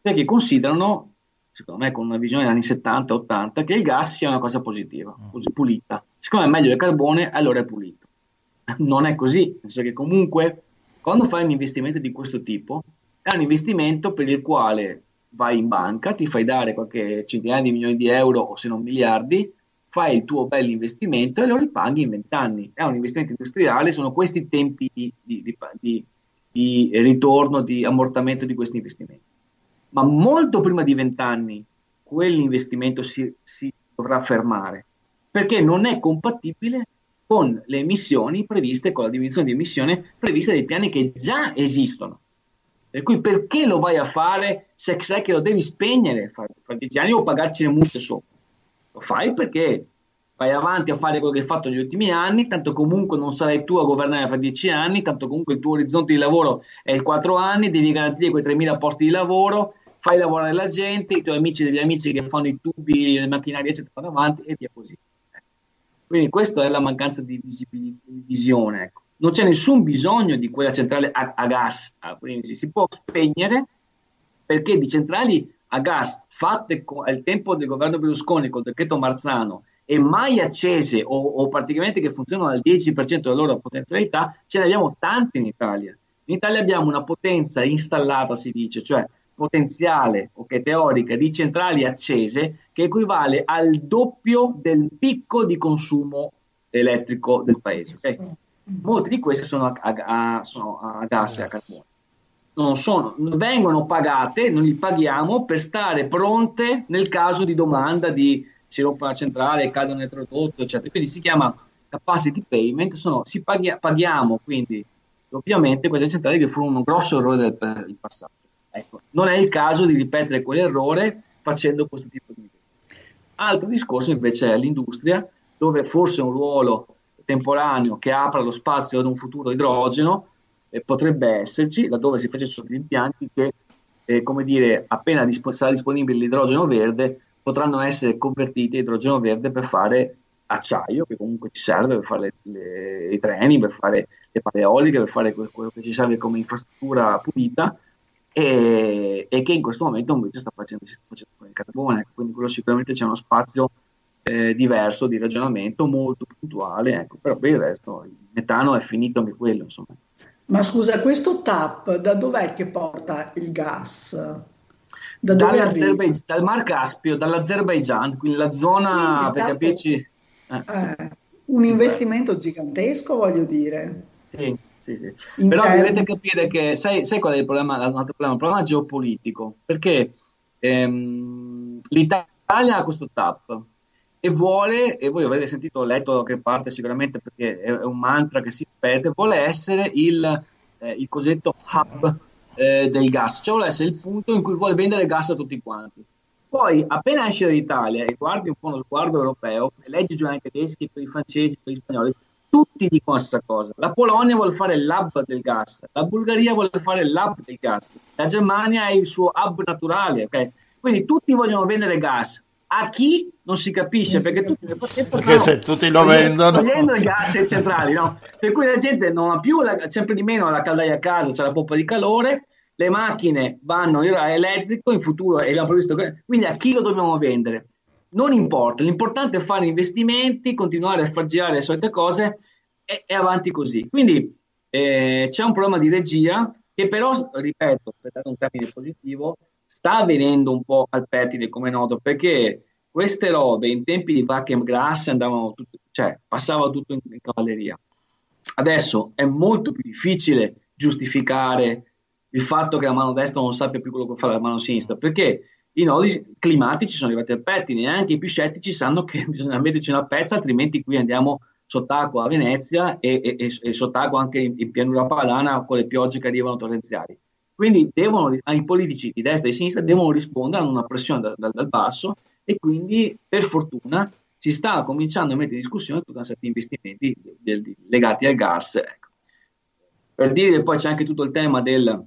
Perché considerano, secondo me con una visione degli anni 70-80, che il gas sia una cosa positiva, così pulita. Siccome è meglio il carbone, allora è pulito. Non è così, nel che comunque quando fai un investimento di questo tipo, è un investimento per il quale vai in banca, ti fai dare qualche centinaia di milioni di euro o se non miliardi, fai il tuo bel investimento e lo ripaghi in vent'anni. È un investimento industriale, sono questi i tempi di, di, di, di, ritorno, di ammortamento di questi investimenti. Ma molto prima di vent'anni quell'investimento si, si dovrà fermare perché non è compatibile con le emissioni previste, con la diminuzione di emissione previste dai piani che già esistono. Per cui perché lo vai a fare se sai che lo devi spegnere fra, fra dieci anni o pagarci le multe sopra? Lo fai perché vai avanti a fare quello che hai fatto negli ultimi anni, tanto comunque non sarai tu a governare fra dieci anni, tanto comunque il tuo orizzonte di lavoro è il quattro anni, devi garantire quei 3.000 posti di lavoro, fai lavorare la gente, i tuoi amici e degli amici che fanno i tubi, le macchinarie, eccetera, vanno avanti e via così. Quindi questa è la mancanza di, di visione. Ecco non c'è nessun bisogno di quella centrale a, a gas Brindisi, si può spegnere perché di centrali a gas fatte co- al tempo del governo Berlusconi col decreto Marzano e mai accese o, o, praticamente che funzionano al 10% della loro potenzialità, ce ne abbiamo tante in Italia. In Italia abbiamo una potenza installata, si dice, cioè potenziale o okay, teorica di centrali accese che equivale al doppio del picco di consumo elettrico del paese. Okay? molte di queste sono a, a, a, sono a gas e a carbone. Non, sono, vengono pagate, non li paghiamo per stare pronte nel caso di domanda di si rompe la centrale, cade un elettrodotto, eccetera. Quindi si chiama capacity payment, sono, si paghi, paghiamo quindi ovviamente queste centrali che furono un grosso errore del, del passato. Ecco, non è il caso di ripetere quell'errore facendo questo tipo di investimenti. Altro discorso invece è l'industria, dove forse un ruolo temporaneo che apra lo spazio ad un futuro idrogeno eh, potrebbe esserci, laddove si facessero degli impianti che, eh, come dire, appena disp- sarà disponibile l'idrogeno verde, potranno essere convertiti in idrogeno verde per fare acciaio, che comunque ci serve per fare le, le, i treni, per fare le pale eoliche, per fare quello che ci serve come infrastruttura pulita, e, e, che in questo momento invece sta facendo, si sta facendo con il carbone, quindi quello sicuramente c'è uno spazio eh, diverso di ragionamento, molto puntuale, ecco, però per il resto il metano è finito anche quello, insomma. Ma scusa, questo TAP da dov'è che porta il gas? Da dal Mar Caspio, dall'Azerbaijan, quindi la zona, quindi per capirci... Eh, eh, un investimento gigantesco, voglio dire. Sì, sì, sì. Però termini... dovete capire che, sai, sai qual è il problema? Il problema, il problema geopolitico, perché ehm, l'Italia ha questo TAP, e vuole, e voi avrete sentito, letto che parte sicuramente perché è un mantra che si ripete, vuole essere il, eh, il cosiddetto hub eh, del gas, cioè vuole essere il punto in cui vuole vendere gas a tutti quanti. Poi, appena esce dall'Italia e guardi un po' uno sguardo europeo, leggi giornali tedeschi, quelli francesi, quelli spagnoli, tutti dicono la stessa cosa. La Polonia vuole fare l'hub del gas, la Bulgaria vuole fare l'hub del gas, la Germania è il suo hub naturale, ok? Quindi tutti vogliono vendere gas, a chi non si capisce perché, tutti, perché se tutti lo vendono togliendo i gas centrali no? per cui la gente non ha più la, sempre di meno la caldaia a casa c'è la pompa di calore le macchine vanno a elettrico in futuro e abbiamo previsto quindi a chi lo dobbiamo vendere? Non importa, l'importante è fare investimenti, continuare a far girare le solite cose e, e avanti così. Quindi eh, c'è un problema di regia che però, ripeto, per dare un termine positivo, sta avvenendo un po' al pettine come noto, perché queste robe in tempi di Buckingham Grass andavano tutto, cioè passava tutto in, in cavalleria. Adesso è molto più difficile giustificare il fatto che la mano destra non sappia più quello che fa la mano sinistra, perché i nodi climatici sono arrivati al pettine e anche i più scettici sanno che bisogna metterci una pezza, altrimenti qui andiamo sott'acqua a Venezia e, e, e sott'acqua anche in, in, pianura padana con le piogge che arrivano torrenziali. Quindi devono, i politici di destra e di sinistra devono rispondere a una pressione da, da, dal basso e quindi per fortuna si sta cominciando a mettere in discussione tutta una serie di investimenti del, del, legati al gas. Ecco. Per dire poi c'è anche tutto il tema del,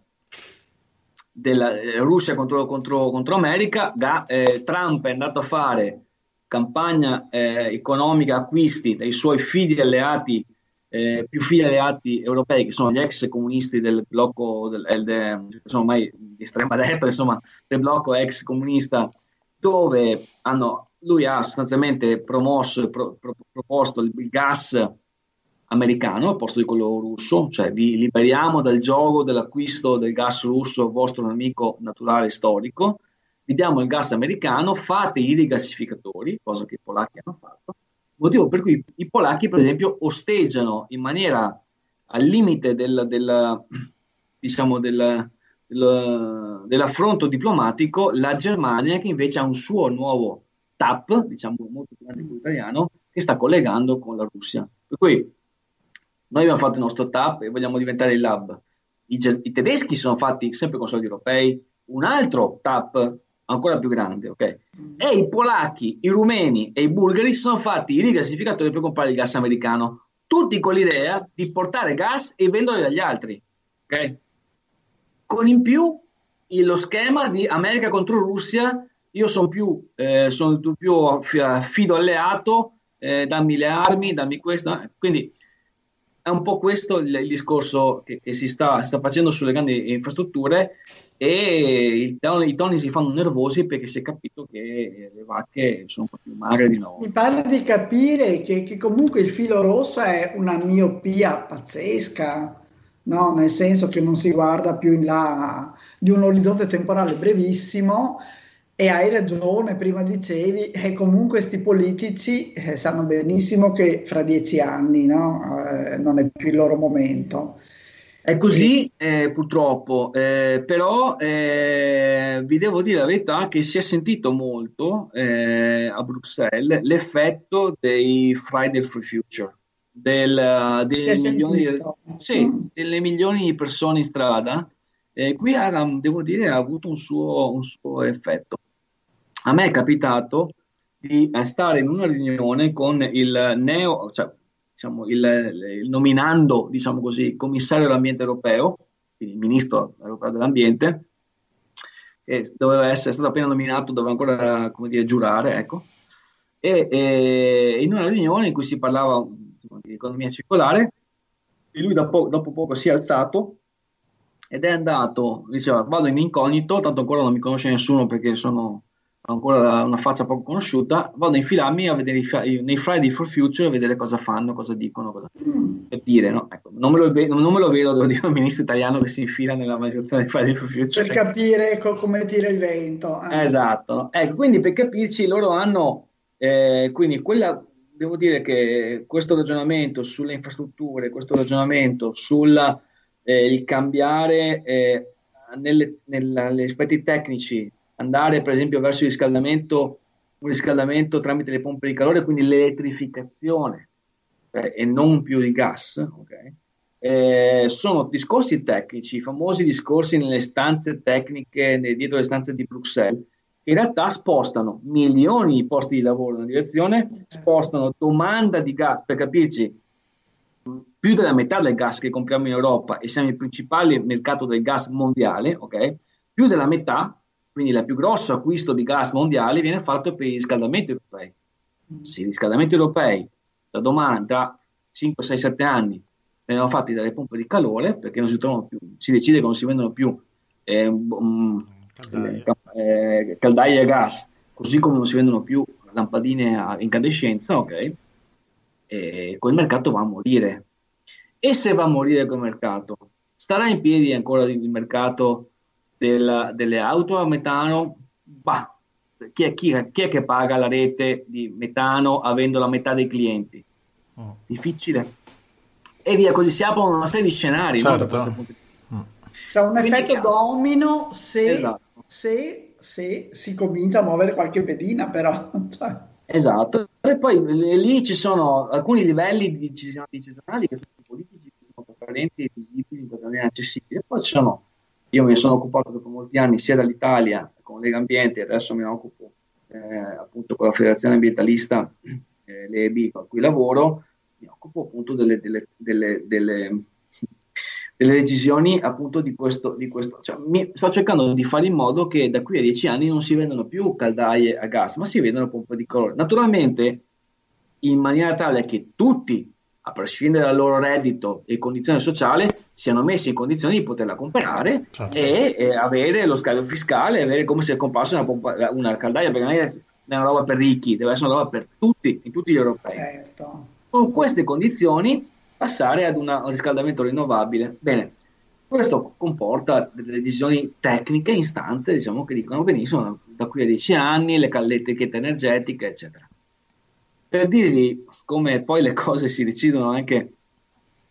della eh, Russia contro, contro, contro America, da, eh, Trump è andato a fare campagna eh, economica acquisti dai suoi fidi alleati, eh, più fidi alleati europei, che sono gli ex comunisti del blocco, del, del, del, sono ormai di estrema destra, insomma, del blocco ex comunista, dove hanno, lui ha sostanzialmente promosso pro, pro, proposto il, il gas americano al posto di quello russo, cioè vi liberiamo dal gioco dell'acquisto del gas russo, vostro nemico naturale storico, vi diamo il gas americano, fate i rigassificatori, cosa che i polacchi hanno fatto, motivo per cui i polacchi per esempio osteggiano in maniera al limite del, del, diciamo del, del, dell'affronto diplomatico la Germania che invece ha un suo nuovo TAP, diciamo molto più italiano, che sta collegando con la Russia. Per cui noi abbiamo fatto il nostro TAP e vogliamo diventare il lab. I, I, tedeschi sono fatti sempre con soldi europei, un altro TAP ancora più grande, ok? E i polacchi, i rumeni e i bulgari sono fatti i rigassificatori per comprare il gas americano, tutti con l'idea di portare gas e venderlo agli altri, ok? Con in più lo schema di America contro Russia, io sono più, eh, sono più fido alleato, eh, dammi le armi, dammi questo, quindi è un po' questo il, il discorso che, che si sta, sta, facendo sulle grandi infrastrutture e i, i, toni si fanno nervosi perché si è capito che le vacche sono un po' più magre di noi. Mi pare di capire che, che comunque il filo rosso è una miopia pazzesca, no? nel senso che non si guarda più in là di un orizzonte temporale brevissimo e hai ragione, prima dicevi, e comunque questi politici eh, sanno benissimo che fra dieci anni no? eh, non è più il loro momento. È così eh, purtroppo, eh, però eh, vi devo dire la verità che si è sentito molto eh, a Bruxelles l'effetto dei Friday for Future, del, delle, milioni, sì, delle, milioni, di persone in strada. qui ha, devo dire ha avuto un suo, un suo effetto. A me è capitato di eh, stare in una riunione con il neo, cioè diciamo, il, il nominando, diciamo così, commissario dell'ambiente europeo, il ministro europeo dell'ambiente, che doveva essere stato appena nominato, doveva ancora come dire, giurare, ecco. E, e, in una riunione in cui si parlava di economia circolare, e lui dopo, dopo poco si è alzato ed è andato, diceva vado in incognito, tanto ancora non mi conosce nessuno perché sono ancora una faccia poco conosciuta, vado a infilarmi a vedere i, nei Friday for Future a vedere cosa fanno, cosa dicono, cosa mm. per dire. No? Ecco, non, me lo, non, me lo, vedo, devo dire, un ministro italiano che si infila nella manifestazione di Friday for Future. Per capire co- come tira il vento. Eh. Esatto. Ecco, quindi per capirci loro hanno, eh, quindi quella, devo dire che questo ragionamento sulle infrastrutture, questo ragionamento sul eh, cambiare eh, nelle, nella, negli aspetti tecnici andare per esempio verso il riscaldamento, un riscaldamento tramite le pompe di calore, quindi l'elettrificazione eh, e non più il gas, okay? eh, sono discorsi tecnici, i famosi discorsi nelle stanze tecniche, dietro le stanze di Bruxelles, che in realtà spostano milioni di posti di lavoro in una direzione, spostano domanda di gas, per capirci, più della metà del gas che compriamo in Europa e siamo il principale mercato del gas mondiale, ok? Più della metà quindi il più grosso acquisto di gas mondiale viene fatto per i riscaldamenti europei. Se i riscaldamenti europei da domani, tra 5, 6, 7 anni vengono fatti dalle pompe di calore, perché non si, più, si decide che non si vendono più eh, um, caldaie. Eh, caldaie a gas, così come non si vendono più lampadine a incandescenza, ok? E quel mercato va a morire. E se va a morire quel mercato, starà in piedi ancora il mercato del, delle auto a metano? Bah, chi è, chi, chi è, che paga la rete di metano avendo la metà dei clienti? Oh. Difficile. E via così si aprono una serie di scenari. Certo. No, mm. C'è un Quindi effetto domino se, esatto. se, se, si comincia a muovere qualche pedina, però. Cioè. Esatto. E poi lì ci sono alcuni livelli di decisionali che sono politici, che sono trasparenti, visibili, accessibili. E poi ci sono, io mi sono occupato per molti anni sia dall'Italia con Lega Ambiente, adesso mi occupo eh, appunto con la Federazione Ambientalista, eh, l'EBI con cui lavoro, mi occupo appunto delle, delle, delle, delle, delle decisioni appunto di questo, di questo cioè, mi, sto cercando di fare in modo che da qui a dieci anni non si vendano più caldaie a gas, ma si vendano pompe di calore. Naturalmente in maniera tale che tutti a prescindere dal loro reddito e condizione sociale, siano messi in condizione di poterla comprare certo. e, e, avere lo scambio fiscale, avere come se comparsa una, pompa, una caldaia, perché non è una roba per ricchi, deve essere una roba per tutti, in tutti gli europei. Certo. Con queste condizioni passare ad una, un riscaldamento rinnovabile. Bene, questo comporta delle decisioni tecniche, istanze, diciamo, che dicono benissimo, da qui a dieci anni, le, le etichette energetiche, eccetera per dirvi come poi le cose si decidono anche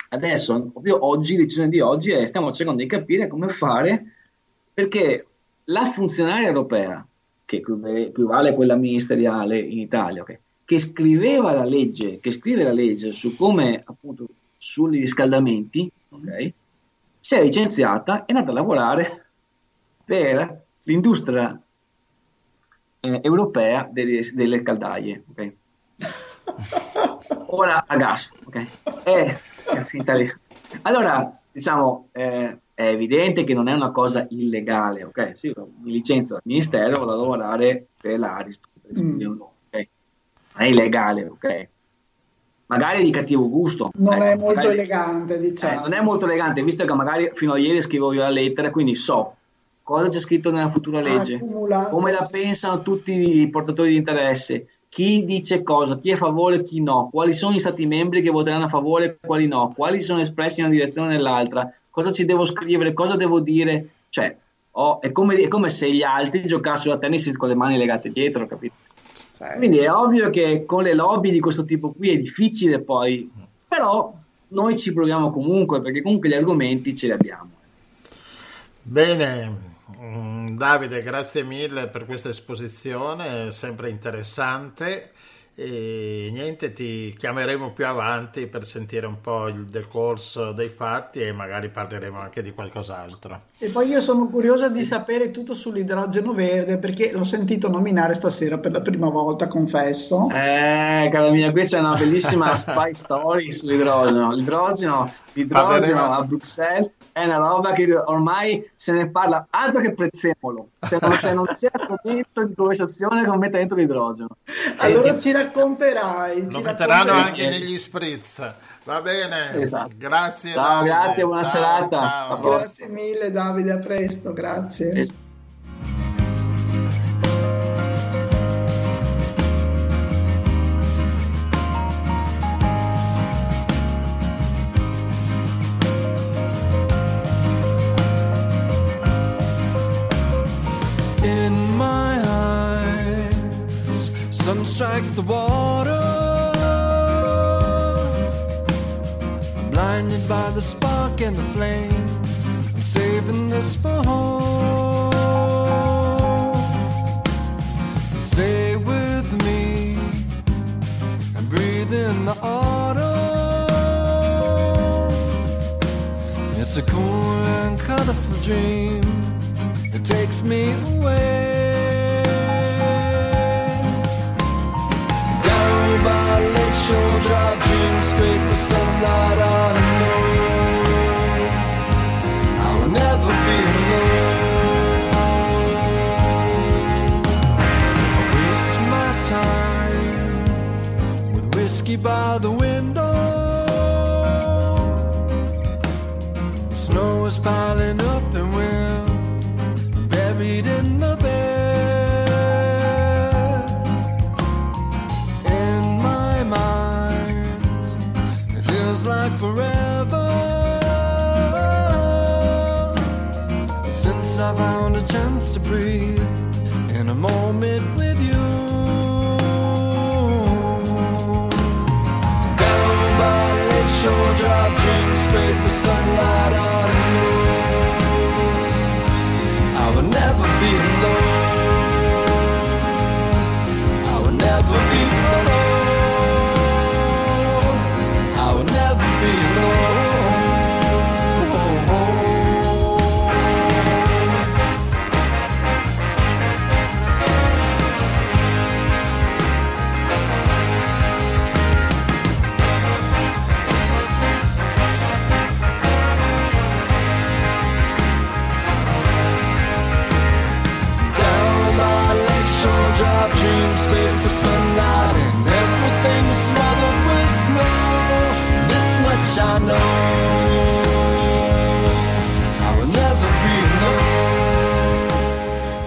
adesso, proprio oggi, decisione di oggi è stiamo cercando di capire come fare perché la funzionaria europea, che equivale a quella ministeriale in Italia, okay, che scriveva la legge, che scrive la legge su come appunto sugli riscaldamenti, okay, si è licenziata e è andata a lavorare per l'industria eh, europea delle, delle caldaie. Okay? ora a gas, ok? È, è finta lì. Allora, diciamo, eh, è evidente che non è una cosa illegale, ok? Sì, mi licenzio dal ministero, vado a lavorare per l'Ariston, mm. okay? Non è illegale, ok? Magari di cattivo gusto. Non ecco, è molto magari, elegante, diciamo. Eh, non è molto elegante, visto che magari fino a ieri scrivo io la lettera, quindi so cosa c'è scritto nella futura legge, Accumulato. come la pensano tutti i portatori di interesse, chi dice cosa, chi è a favore e chi no, quali sono gli stati membri che voteranno a favore e quali no, quali sono espressi in una direzione o nell'altra, cosa ci devo scrivere, cosa devo dire, cioè oh, è, come, è, come, se gli altri giocassero a tennis con le mani legate dietro, capito? Cioè. Quindi è ovvio che con le lobby di questo tipo qui è difficile poi, però noi ci proviamo comunque perché comunque gli argomenti ce li abbiamo. Bene, Davide, grazie mille per questa esposizione, sempre interessante. E niente, ti chiameremo più avanti per sentire un po' il decorso dei fatti e magari parleremo anche di qualcos'altro. E poi io sono curiosa di sapere tutto sull'idrogeno verde perché l'ho sentito nominare stasera per la prima volta, confesso. Eh, cara mia, questa è una bellissima spy story sull'idrogeno. L'idrogeno, l'idrogeno a Bruxelles è una roba che ormai se ne parla altro che prezzemolo. Cioè non, cioè, non c'è argomento di conversazione con mettere l'idrogeno. Allora e, ci racconterai. Lo ci metteranno anche negli spritz. Va bene, esatto. grazie. Ciao, grazie, buona ciao, serata. Ciao. Grazie mille Davide, a presto, grazie. Presto. strikes the water. Blinded by the spark and the flame, I'm saving this for home. Stay with me and breathe in the autumn. It's a cool and colorful dream takes me away. Down by Lake Shore, drive dreams straight beside. Much I know, I will never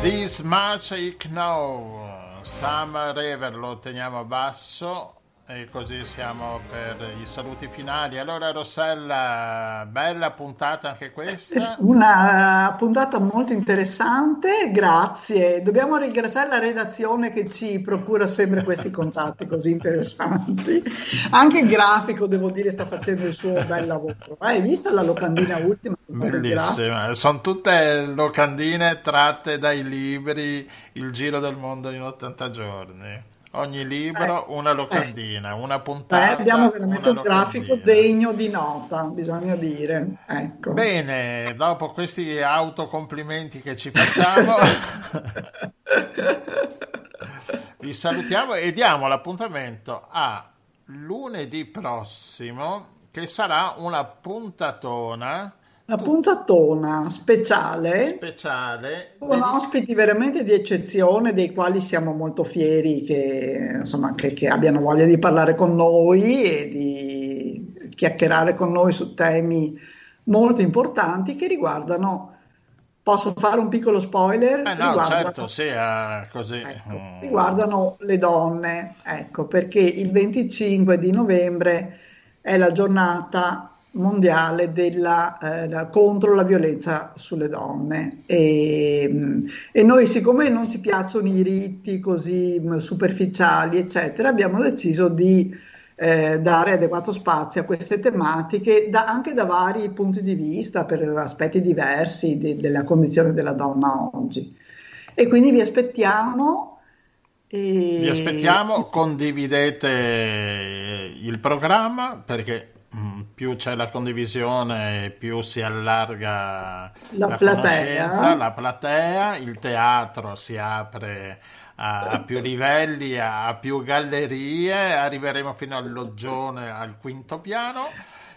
be. This much I. Sam Rever lo teniamo basso e così siamo per i saluti finali. Allora Rossella, bella puntata anche questa. Una puntata molto interessante, grazie. Dobbiamo ringraziare la redazione che ci procura sempre questi contatti così interessanti. Anche il grafico, devo dire, sta facendo il suo bel lavoro. Hai visto la locandina ultima? Bellissima, sono tutte locandine tratte dai libri Il giro del mondo in 80 giorni. Ogni libro una locandina, una Beh, puntata. abbiamo veramente una un grafico locandina. degno di nota, bisogna dire. Ecco. Bene, dopo questi autocomplimenti che ci facciamo, vi salutiamo e diamo l'appuntamento a lunedì prossimo, che sarà una puntatona Una puntatona speciale speciale. con ospiti veramente di eccezione, dei quali siamo molto fieri che, insomma, che, che abbiano voglia di parlare con noi e di chiacchierare con noi su temi molto importanti che riguardano, posso fare un piccolo spoiler? Eh no, Riguardano- certo, sì, eh, così. Ecco, mm. riguardano le donne, ecco, perché il 25 di novembre è la giornata mondiale della, eh, contro la violenza sulle donne. E, e noi siccome non ci piacciono i riti così mh, superficiali eccetera abbiamo deciso di eh, dare adeguato spazio a queste tematiche da- anche da vari punti di vista per aspetti diversi de- della condizione della donna oggi. E quindi vi aspettiamo e- Vi aspettiamo, condividete il programma perché mm, più c'è la condivisione, più si allarga La la platea. la platea, il teatro si apre a, a più livelli, a, a più gallerie, arriveremo fino al loggione al quinto piano.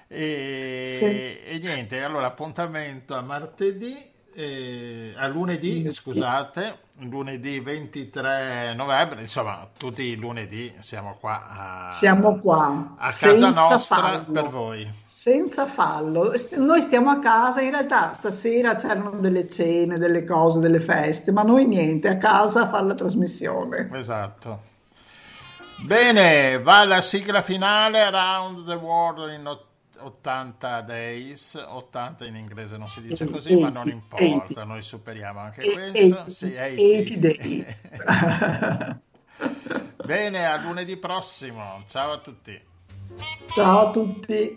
E, Sì. e niente, allora appuntamento a martedì, eh, a lunedì, scusate, lunedì 23 novembre, insomma tutti i lunedì siamo qua a, siamo qua a casa nostra fallo. per voi. senza fallo. Noi stiamo a casa, in realtà stasera c'erano delle cene, delle cose, delle feste, ma noi niente, a casa a fare la trasmissione. Esatto. Bene, va la sigla finale Around the World in ot- 80 days, 80 in inglese non si dice così, ma non importa, noi superiamo anche questo. Sì, 80 days. Bene, a lunedì prossimo. Ciao a tutti. Ciao a tutti.